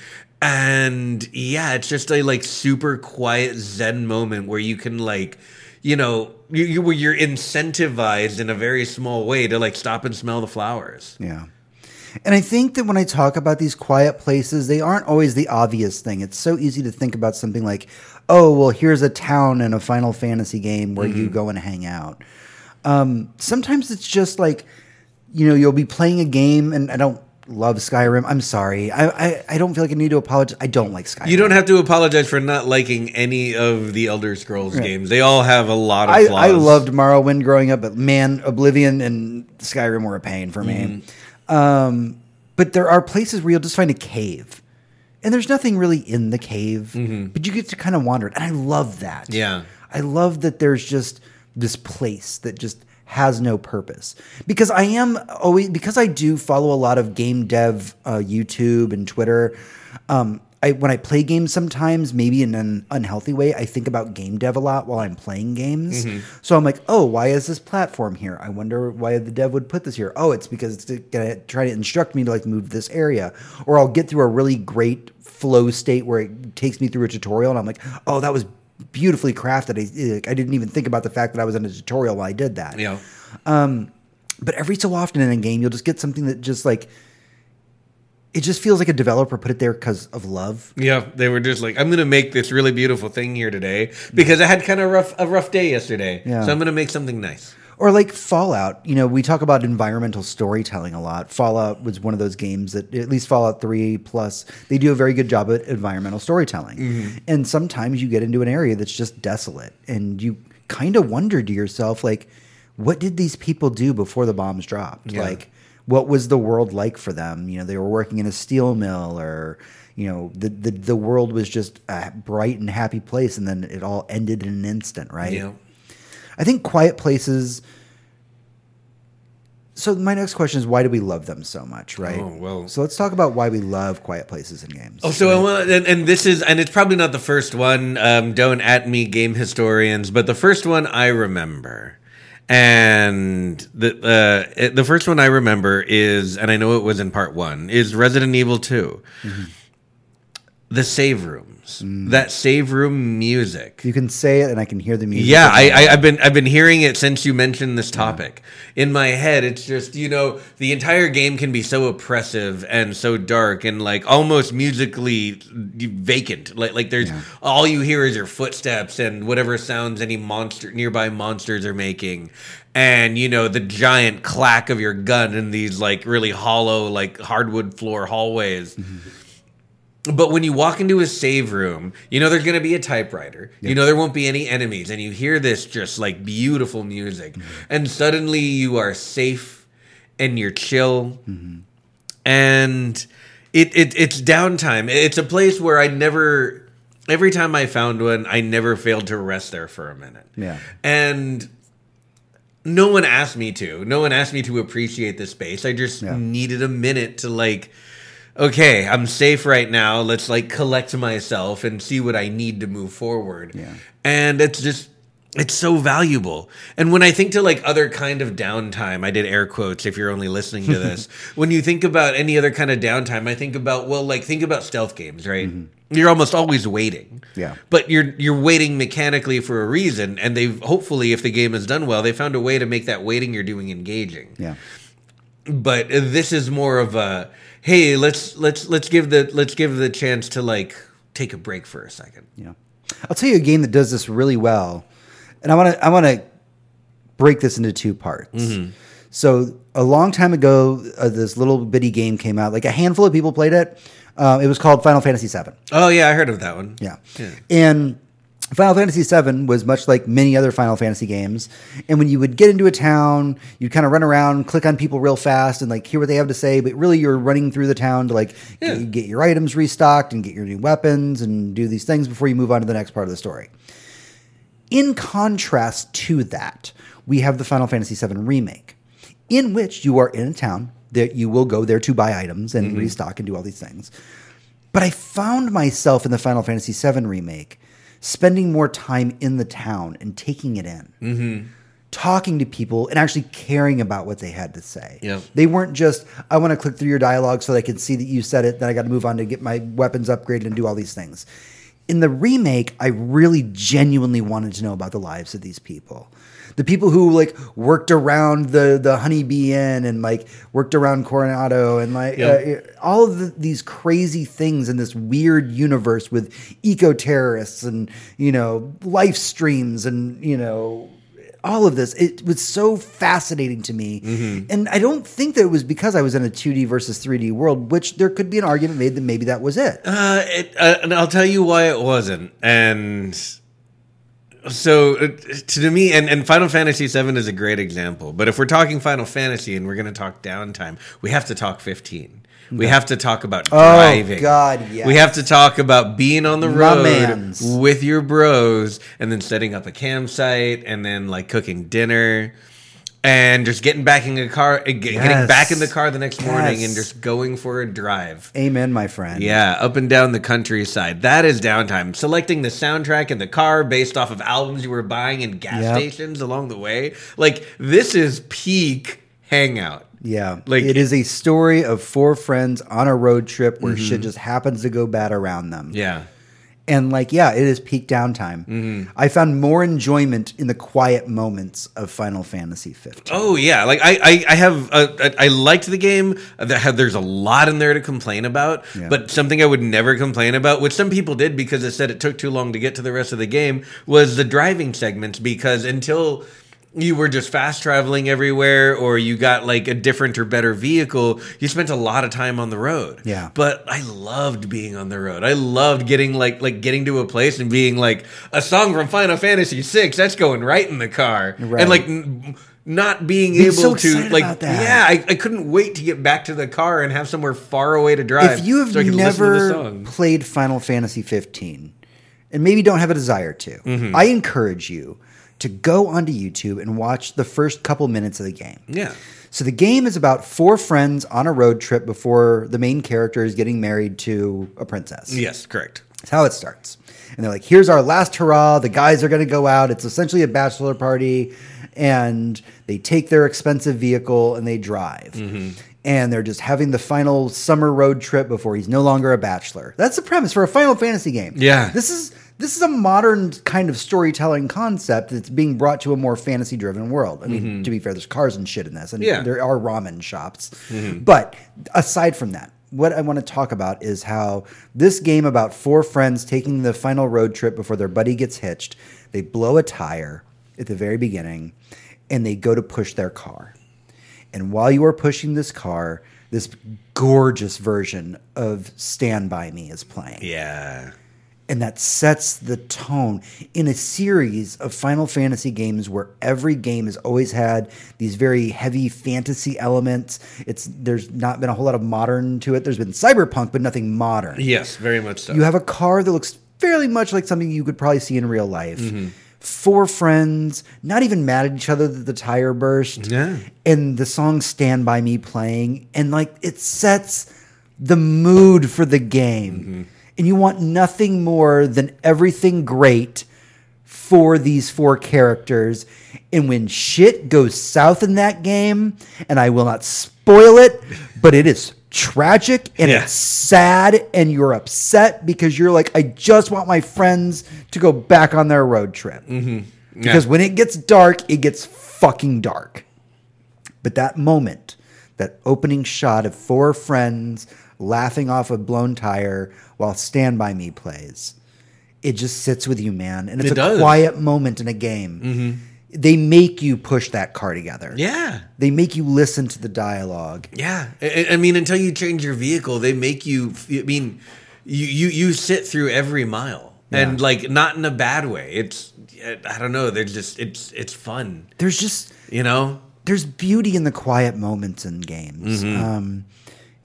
And yeah it's just a like super quiet zen moment where you can like you know you, you you're incentivized in a very small way to like stop and smell the flowers Yeah. And I think that when I talk about these quiet places, they aren't always the obvious thing. It's so easy to think about something like, oh, well, here's a town in a Final Fantasy game where you go and hang out. Um, sometimes it's just like, you know, you'll be playing a game, and I don't love Skyrim. I'm sorry. I, I, I don't feel like I need to apologize. I don't like Skyrim. you don't have to apologize for not liking any of the elder scrolls games they all have a lot of I, flaws I loved Morrowind growing up, but man, Oblivion and Skyrim were a pain for me. Mm-hmm. Um, but there are places where you'll just find a cave, and there's nothing really in the cave, but you get to kind of wander, it, and I love that. Mm-hmm. Yeah. I love that there's just this place that just has no purpose because I am always because I do follow a lot of game dev uh, YouTube and Twitter. Um, I when I play games sometimes maybe in an unhealthy way I think about game dev a lot while I'm playing games. So I'm like, oh, why is this platform here? I wonder why the dev would put this here. Oh, it's because it's gonna try to instruct me to like move this area, or I'll get through a really great flow state where it takes me through a tutorial and I'm like, oh, that was beautifully crafted. I, I didn't even think about the fact that I was in a tutorial while I did that. you um, know But every so often in a game, you'll just get something that just like it just feels like a developer put it there because of love. Yeah, they were just like, I'm gonna make this really beautiful thing here today because I had kind of rough a rough day yesterday. Yeah. So I'm gonna make something nice. Or like Fallout, you know, we talk about environmental storytelling a lot. Fallout was one of those games that, at least Fallout 3 plus, they do a very good job at environmental storytelling. Mm-hmm. And sometimes you get into an area that's just desolate and you kind of wonder to yourself, like, what did these people do before the bombs dropped? Yeah. Like, what was the world like for them? You know, they were working in a steel mill or, you know, the, the, the world was just a bright and happy place and then it all ended in an instant, right? Know. I think quiet places. So my next question is why do we love them so much, right? Oh, well. So let's talk about why we love quiet places in games. Oh, so I want, and, and this is, and it's probably not the first one. Um, don't at me, game historians, but the first one I remember, and the uh, the first one I remember is, and I know it was in part one, is Resident Evil 2 The save rooms. rooms, that save room music. You can say it, and I can hear the music. Yeah, I, I, I've been I've been hearing it since you mentioned this topic. In my head, it's just you know the entire game can be so oppressive and so dark and like almost musically vacant. Like like there's all you hear is your footsteps and whatever sounds any monster nearby monsters are making, and you know the giant clack of your gun in these like really hollow like hardwood floor hallways. Mm-hmm. But when you walk into a save room, you know there's going to be a typewriter. You know there won't be any enemies, and you hear this just like beautiful music, mm-hmm. and suddenly you are safe and you're chill, mm-hmm. and it, it it's downtime. It's a place where I never. Every time I found one, I never failed to rest there for a minute. Yeah. and no one asked me to. No one asked me to appreciate the space. I just Yeah. needed a minute to like okay, I'm safe right now. Let's like collect myself and see what I need to move forward. Yeah. And it's just it's so valuable. And when I think to like other kind of downtime, I did air quotes if you're only listening to this. (laughs) when you think about any other kind of downtime, I think about well, like think about stealth games, right? Mm-hmm. You're almost always waiting. Yeah. But you're you're waiting mechanically for a reason and they've hopefully if the game is done well, they found a way to make that waiting you're doing engaging Yeah. but this is more of a hey let's let's let's give the let's give the chance to like take a break for a second Yeah. I'll tell you a game that does this really well, and I want to I want to break this into two parts. Mm-hmm. So a long time ago, uh, this little bitty game came out. Like a handful of people played it. Uh, it was called Final Fantasy VII. oh yeah i heard of that one Yeah. Yeah. And Final Fantasy VII was much like many other Final Fantasy games. And when you would get into a town, you'd kind of run around, click on people real fast, and like hear what they have to say. But really, you're running through the town to like Yeah. get, get your items restocked and get your new weapons and do these things before you move on to the next part of the story. In contrast to that, we have the Final Fantasy VII remake, in which you are in a town that you will go there to buy items and mm-hmm. restock and do all these things. But I found myself in the Final Fantasy VII remake spending more time in the town and taking it in. mm-hmm. Talking to people and actually caring about what they had to say. They weren't just, I want to click through your dialogue so that I can see that you said it, then I got to move on to get my weapons upgraded and do all these things. In the remake, I really genuinely wanted to know about the lives of these people. The people who like worked around the the honeybee inn and like worked around Coronado and like Yep. uh, all of the, these crazy things in this weird universe with eco terrorists and you know life streams and you know all of this it was so fascinating to me Mm-hmm. and i don't think that it was because i was in a 2d versus 3d world which there could be an argument made that maybe that was it uh, it, uh, and i'll tell you why it wasn't and so uh, to me and, and final fantasy 7 is a great example but if we're talking final fantasy and we're going to talk downtime we have to talk 15 we have to talk about driving. Oh, God, yes. We have to talk about being on the road mans. with your bros and then setting up a campsite and then like cooking dinner and just getting back in the car, uh, getting Yes. back in the car the next morning and just going for a drive. amen my friend Yeah, up and down the countryside. That is downtime. Selecting the soundtrack in the car based off of albums you were buying in gas Yep. stations along the way. Like this is peak hangout. Yeah. Like- it is a story of four friends on a road trip where shit just happens to go bad around them. Mm-hmm. Yeah. And like, yeah, it is peak downtime. Mm-hmm. I found more enjoyment in the quiet moments of Final Fantasy 15. Oh yeah, like I I, I have uh, I liked the game. That had, there's a lot in there to complain about, Yeah. but something I would never complain about, which some people did because it said it took too long to get to the rest of the game, was the driving segments. Because until you were just fast traveling everywhere, or you got like a different or better vehicle, you spent a lot of time on the road. Yeah. But I loved being on the road. I loved getting like like getting to a place and being like a song from Final Fantasy VI. That's going right in the car, Right. and like n- not being Being able so to like about that. yeah I, I couldn't wait to get back to the car and have somewhere far away to drive If you have so I could listen to the never played Final Fantasy 15 and maybe don't have a desire to, Mm-hmm. I encourage you to go onto YouTube and watch the first couple minutes of the game. yeah So the game is about four friends on a road trip before the main character is getting married to a princess. yes correct That's how it starts. And they're like, here's our last hurrah. The guys are going to go out. It's essentially a bachelor party. And they take their expensive vehicle and they drive. Mm-hmm. and they're just having the final summer road trip before he's no longer a bachelor. That's the premise for a Final Fantasy game. Yeah. This is this is a modern kind of storytelling concept that's being brought to a more fantasy driven world. I mean, mm-hmm. to be fair, there's cars and shit in this, and Yeah. there are ramen shops. Mm-hmm. But aside from that, what I want to talk about is how this game about four friends taking the final road trip before their buddy gets hitched, they blow a tire at the very beginning and they go to push their car. And while you are pushing this car, this gorgeous version of Stand By Me is playing Yeah. And that sets the tone in a series of Final Fantasy games where every game has always had these very heavy fantasy elements. It's there's not been a whole lot of modern to it. There's been cyberpunk, but nothing modern. Yes, very much so. You have a car that looks fairly much like something you could probably see in real life. Mm-hmm. Four friends, not even mad at each other that the tire burst. Yeah. And the song Stand By Me playing. And like it sets the mood for the game. Mm-hmm. And you want nothing more than everything great for these four characters. And when shit goes south in that game, and I will not spoil it, but it is tragic and Yeah. it's sad and you're upset because you're like, I just want my friends to go back on their road trip. Mm-hmm. Because when it gets dark, it gets fucking dark. But that moment, that opening shot of four friends laughing off a blown tire while Stand By Me plays, it just sits with you, man. And it's It a does. quiet moment in a game. They make you push that car together. yeah. They make you listen to the dialogue. Yeah, I, I mean, until you change your vehicle, they make you. I mean, you you you sit through every mile, and like not in a bad way. It's I don't know. There's just it's it's fun, There's just you know. there's beauty in the quiet moments in games. Um,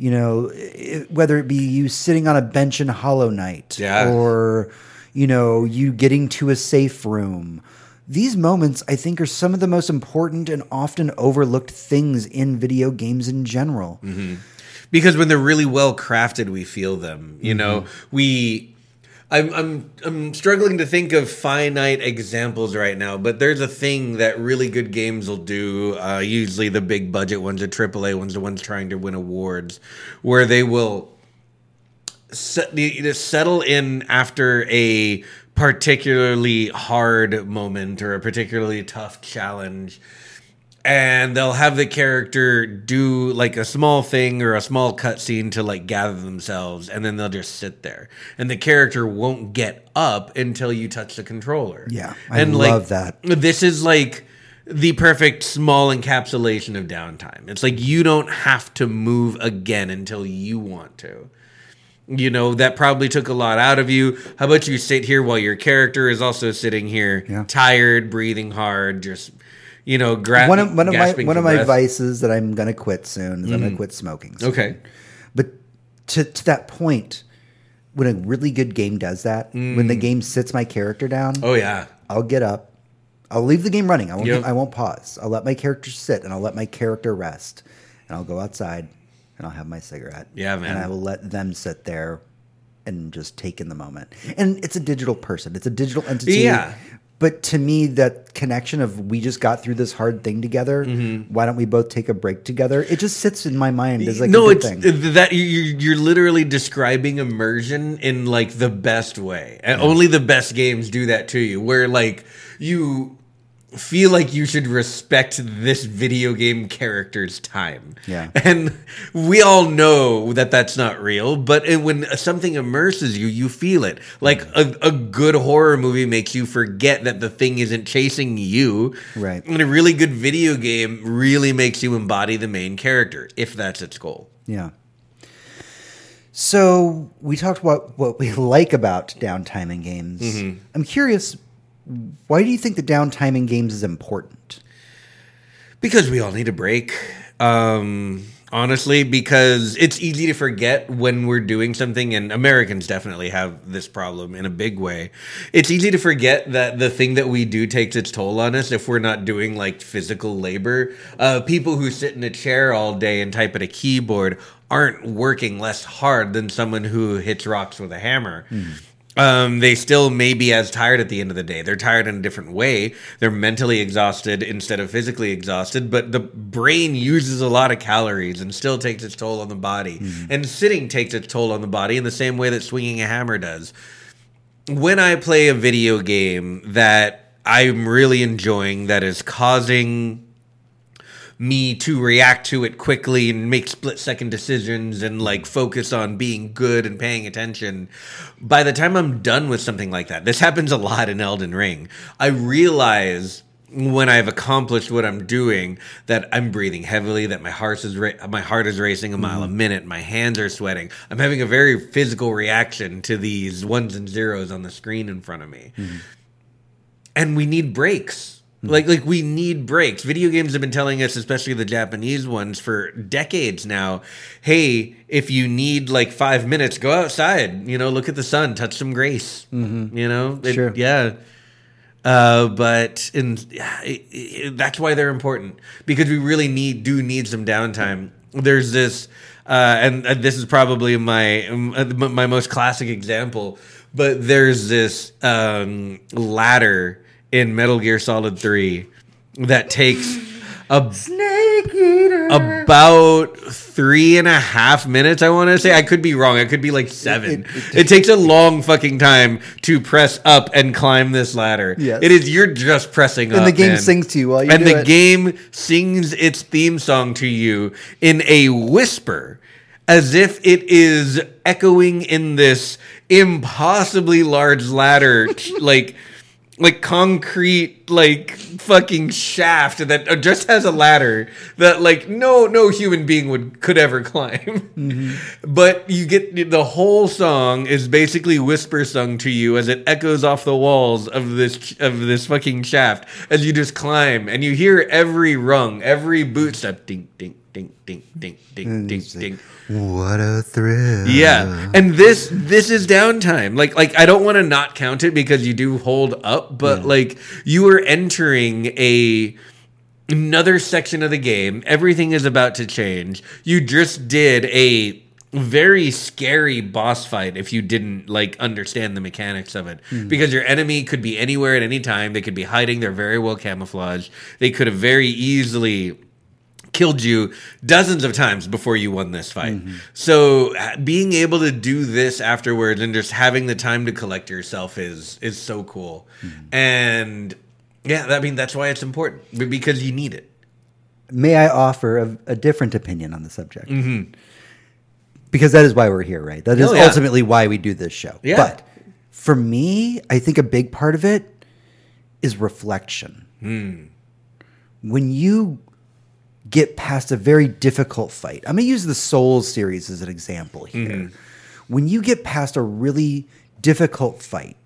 you know, i whether it be you sitting on a bench in Hollow Knight, Yeah. or you know, you getting to a safe room. These moments, I think, are some of the most important and often overlooked things in video games in general. Mm-hmm. because when they're really well crafted, we feel them. You know, mm-hmm. we. I'm I'm I'm struggling to think of finite examples right now, but there's a thing that really good games will do. Uh, usually, the big budget ones, the AAA ones, the ones trying to win awards, where they will set, settle in after a particularly hard moment or a particularly tough challenge and they'll have the character do like a small thing or a small cutscene to like gather themselves, and then they'll just sit there, and the character won't get up until you touch the controller. Yeah, I and love that. This is like the perfect small encapsulation of downtime. It's like you don't have to move again until you want to. You know, that probably took a lot out of you. How about you sit here while your character is also sitting here, Yeah. tired, breathing hard, just you know, gra- one of one of my one of my breath. vices that I'm going to quit soon is I'm going to mm-hmm. quit smoking. soon. Okay. But to to that point, when a really good game does that, when the mm. game sits my character down, Oh yeah. I'll get up. I'll leave the game running. I won't. Yep. I won't pause. I'll let my character sit and I'll let my character rest, and I'll go outside and I'll have my cigarette. Yeah, man. And I will let them sit there and just take in the moment. And it's a digital person. It's a digital entity. Yeah. But to me, that connection of we just got through this hard thing together. Mm-hmm. Why don't we both take a break together? It just sits in my mind as like no, a good it's thing. that you- you're, you're literally describing immersion in like the best way, and only the best games do that to you. Where like you feel like you should respect this video game character's time. Yeah. (laughs) and we all know that that's not real, but when something immerses you, you feel it. Like a, a good horror movie makes you forget that the thing isn't chasing you. Right. And a really good video game really makes you embody the main character, if that's its goal. Yeah. So we talked about what we (laughs) like about downtime in games. Mm-hmm. I'm curious, why do you think the downtime in games is important? Because we all need a break. Um, honestly, because it's easy to forget when we're doing something, and Americans definitely have this problem in a big way. It's easy to forget that the thing that we do takes its toll on us if we're not doing like physical labor. Uh, people who sit in a chair all day and type at a keyboard aren't working less hard than someone who hits rocks with a hammer. Um, they still may be as tired at the end of the day. They're tired in a different way. They're mentally exhausted instead of physically exhausted, but the brain uses a lot of calories and still takes its toll on the body. And sitting takes its toll on the body in the same way that swinging a hammer does. When I play a video game that I'm really enjoying that is causing me to react to it quickly and make split second decisions and like focus on being good and paying attention. By the time I'm done with something like that, this happens a lot in Elden Ring. I realize when I've accomplished what I'm doing that I'm breathing heavily, that my heart is ra- my heart is racing a mile a mm-hmm. minute, my hands are sweating. I'm having a very physical reaction to these ones and zeros on the screen in front of me mm-hmm. and we need breaks. Like like we need breaks. Video games have been telling us, especially the Japanese ones, for decades now. Hey, if you need like five minutes, go outside. You know, look at the sun, touch some grace. You know, It- Sure. yeah. Uh, but in yeah, it, it, that's why they're important because we really need do need some downtime. There's this, uh, and, and this is probably my um, my most classic example. But there's this um, ladder in Metal Gear Solid Three that takes a Snake eater. about three and a half minutes. I want to say I could be wrong. I could be like seven. It, takes a long fucking time to press up and climb this ladder. Yes. It is you're just pressing up, and the game man. sings to you while you and the it. game sings its theme song to you in a whisper. As if it is echoing in this impossibly large ladder, (laughs) like like concrete like fucking shaft that uh, just has a ladder that like no no human being would could ever (laughs) climb. Mm-hmm. But you get the whole song is basically whisper sung to you as it echoes off the walls of this of this fucking shaft as you just climb. And you hear every rung every boot step ding ding ding ding ding ding ding it's like, ding What a thrill. yeah, and this this is downtime. Like like I don't want to not count it because you do hold up, but like you are entering a another section of the game. Everything is about to change. You just did a very scary boss fight if you didn't like understand the mechanics of it hmm. because your enemy could be anywhere at any time they could be hiding they're very well camouflaged they could have very easily killed you dozens of times before you won this fight. Mm-hmm. So uh, being able to do this afterwards and just having the time to collect yourself is is so cool. Mm-hmm. And yeah, I mean that's why it's important because you need it. May I offer a, a different opinion on the subject? Mm-hmm. Because that is why we're here, right? That is Oh, yeah. ultimately why we do this show. Yeah. But for me, I think a big part of it is reflection. Hmm. When you get past a very difficult fight, I'm going to use the Souls series as an example here. When you get past a really difficult fight,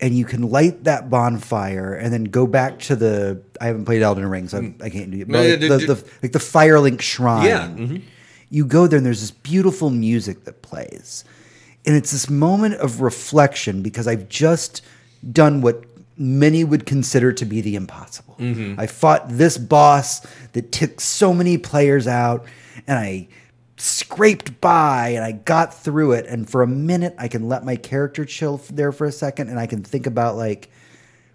and you can light that bonfire and then go back to the I haven't played Elden Ring, so I, I can't do it. But No, like the, the, like the Firelink Shrine. Yeah, mhm. You go there and there's this beautiful music that plays. And it's this moment of reflection because I've just done what many would consider to be the impossible. I fought this boss that took so many players out and I scraped by and I got through it. And for a minute, I can let my character chill there for a second and I can think about, like,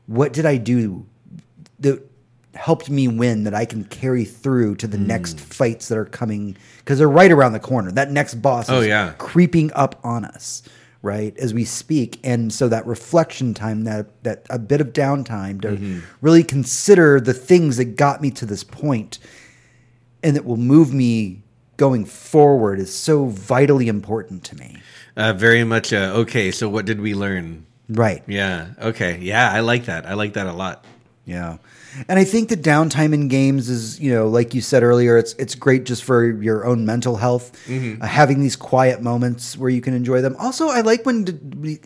what did I do that helped me win that I can carry through to the Hmm. next fights that are coming because they're right around the corner. That next boss Oh, is yeah. creeping up on us, right, as we speak. And so that reflection time, that that a bit of downtime to Mm-hmm. really consider the things that got me to this point and that will move me going forward is so vitally important to me. Uh, very much uh, okay, so what did we learn? Right. Yeah. Okay. Yeah, I like that. I like that a lot. Yeah. And I think the downtime in games is, you know, like you said earlier, it's it's great just for your own mental health, uh, having these quiet moments where you can enjoy them. Also, I like when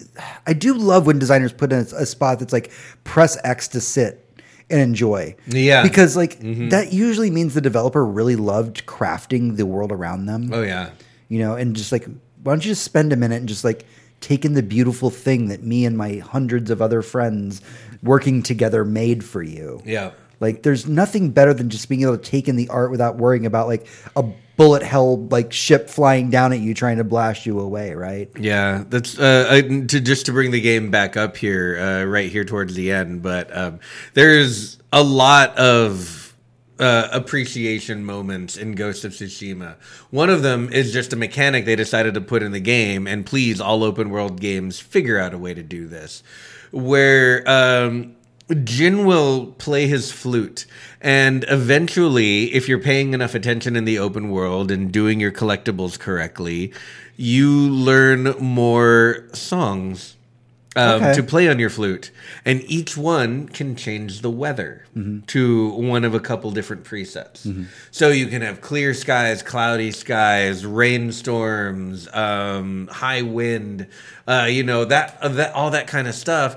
I do love when designers put in a, a spot that's like press X to sit and enjoy. Yeah. Because like that usually means the developer really loved crafting the world around them Oh yeah. you know, and just like, why don't you just spend a minute and just like take in the beautiful thing that me and my hundreds of other friends working together made for you? Yeah. Like, there's nothing better than just being able to take in the art without worrying about like a bullet hell like ship flying down at you trying to blast you away, right? Yeah, that's uh, I, to just to bring the game back up here, uh, right here towards the end. But um, there's a lot of uh, appreciation moments in Ghost of Tsushima. One of them is just a mechanic they decided to put in the game, and please, all open world games figure out a way to do this, where. Um, Jin will play his flute, and eventually, if you're paying enough attention in the open world and doing your collectibles correctly, you learn more songs um, Okay. to play on your flute, and each one can change the weather to one of a couple different presets. So you can have clear skies, cloudy skies, rainstorms, um, high wind, uh, you know that, uh, that all that kind of stuff,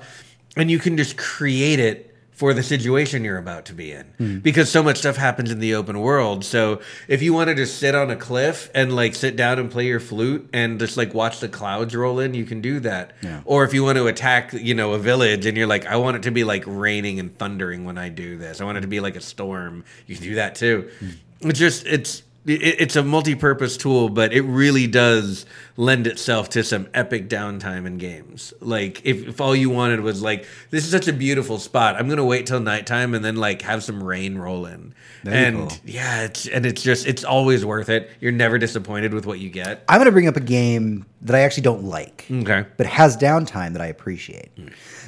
and you can just create it for the situation you're about to be in. Hmm. Because so much stuff happens in the open world. So if you want to just sit on a cliff and like sit down and play your flute and just like watch the clouds roll in you can do that. Yeah. or if you want to attack you know a village and you're like i want it to be like raining and thundering when i do this. I want it to be like a storm. You can do that too. Hmm. It's just it's it, it's a multi-purpose tool but it really does lend itself to some epic downtime in games like if, if all you wanted was like this is such a beautiful spot i'm gonna wait till nighttime and then like have some rain roll in and cool. yeah it's and it's just it's always worth it you're never disappointed with what you get I'm going to bring up a game that I actually don't like. okay but has downtime that I appreciate.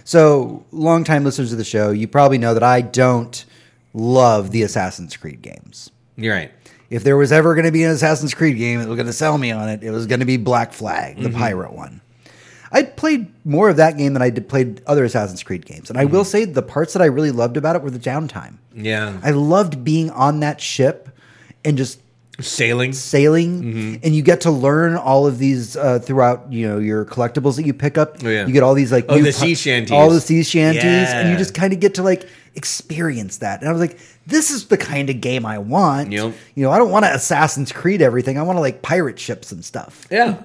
So, longtime listeners of the show, you probably know that I don't love the Assassin's Creed games. you're right If there was ever going to be an Assassin's Creed game that was going to sell me on it, it was going to be Black Flag, the mm-hmm. pirate one. I played more of that game than I did played other Assassin's Creed games, and I will mm-hmm. say the parts that I really loved about it were the downtime. yeah I loved being on that ship and just sailing? Sailing. Mm-hmm. and you get to learn all of these uh, throughout you know your collectibles that you pick up. Oh, yeah. you get all these like Oh, the sea shanties. all the sea shanties and you just kind of get to like experience that. And i was like this is the kind of game i want. Yep. you know i don't want to assassin's creed everything. I want to like pirate ships and stuff. Yeah.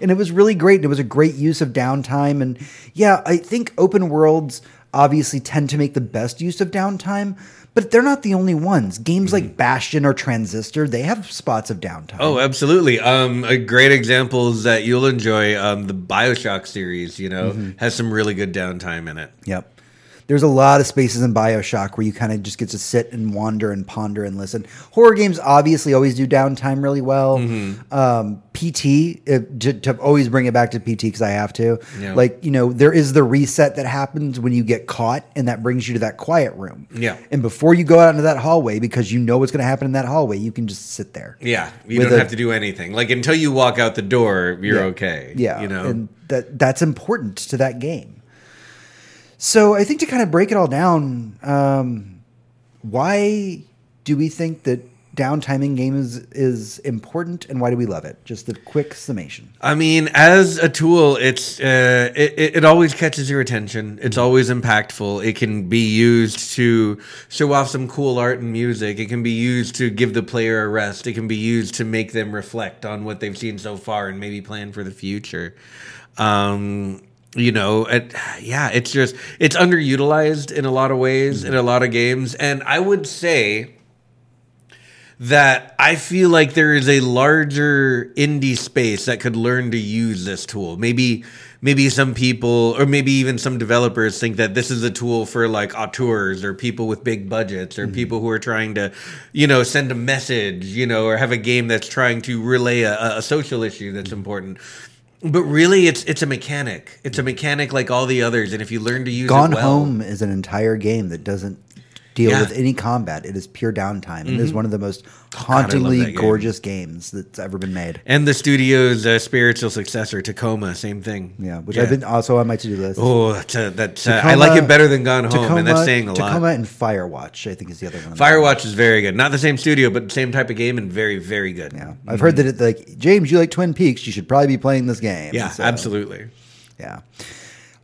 And it was really great and it was a great use of downtime and yeah i think open worlds obviously tend to make the best use of downtime but they're not the only ones games like bastion or transistor they have spots of downtime Oh, absolutely. Um, a great examples that you'll enjoy. Um, the Bioshock series, you know, Mm-hmm. has some really good downtime in it. Yep. There's a lot of spaces in Bioshock where you kind of just get to sit and wander and ponder and listen. Horror games obviously always do downtime really well. Mm-hmm. Um, PT, uh, to, to always bring it back to PT because I have to. Yeah. Like, you know, there is the reset that happens when you get caught, and that brings you to that quiet room. Yeah. And before you go out into that hallway, because you know what's going to happen in that hallway, you can just sit there. Yeah, you don't a- have to do anything. Like until you walk out the door, you're Yeah. okay. Yeah, you know. and that that's important to that game. So I think to kind of break it all down, um, why do we think that downtime in games is important, and why do we love it? Just a quick summation. I mean, as a tool, it's uh, it, it it always catches your attention. It's always impactful. It can be used to show off some cool art and music. It can be used to give the player a rest. It can be used to make them reflect on what they've seen so far and maybe plan for the future. Um, you know, it, yeah, it's just it's underutilized in a lot of ways mm-hmm. in a lot of games, and I would say that I feel like there is a larger indie space that could learn to use this tool. Maybe maybe some people or maybe even some developers think that this is a tool for like auteurs or people with big budgets or mm-hmm. people who are trying to, you know, send a message, you know, or have a game that's trying to relay a, a social issue that's mm-hmm. important. But really it's it's a mechanic. It's a mechanic like all the others and if you learn to use Gone it well, Home is an entire game that doesn't deal Yeah. with any combat. It is pure downtime, and it is one of the most love hauntingly game. gorgeous games that's ever been made. and the studio's uh, spiritual successor Tacoma, same thing. Yeah, which I've been also on my to do list. Oh, that's, uh, that's uh, I like it better than Gone Home, and that's saying a Tacoma lot. Tacoma and Firewatch, I think, is the other one. Firewatch is very good. Not the same studio, but same type of game, and very, very good. Yeah, I've heard that it like James, you like Twin Peaks, you should probably be playing this game. Yeah, So, absolutely. Yeah.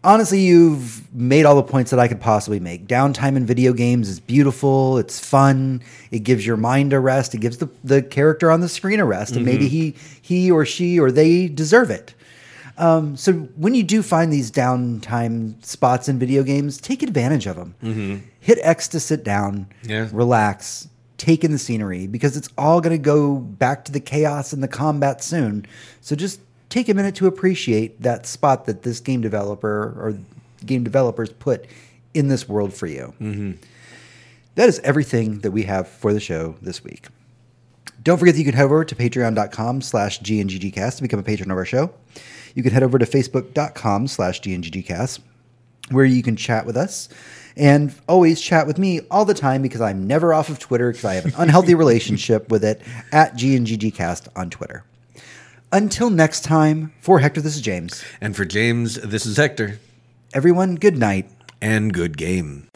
Honestly, you've made all the points that I could possibly make. Downtime in video games is beautiful. It's fun. It gives your mind a rest. It gives the, the character on the screen a rest, and maybe he he or she or they deserve it. Um, so when you do find these downtime spots in video games, take advantage of them. Hit X to sit down, Yeah. relax, take in the scenery because it's all going to go back to the chaos and the combat soon. So just take a minute to appreciate that spot that this game developer or game developers put in this world for you. Mm-hmm. That is everything that we have for the show this week. Don't forget that you can head over to patreon.com slash gnggcast to become a patron of our show. You can head over to facebook.com slash gnggcast where you can chat with us and always chat with me all the time because I'm never off of Twitter because I have an unhealthy (laughs) relationship with it at gnggcast on Twitter. Until next time, for Hector, this is James. And for James, this is Hector. Everyone, good night. And good game.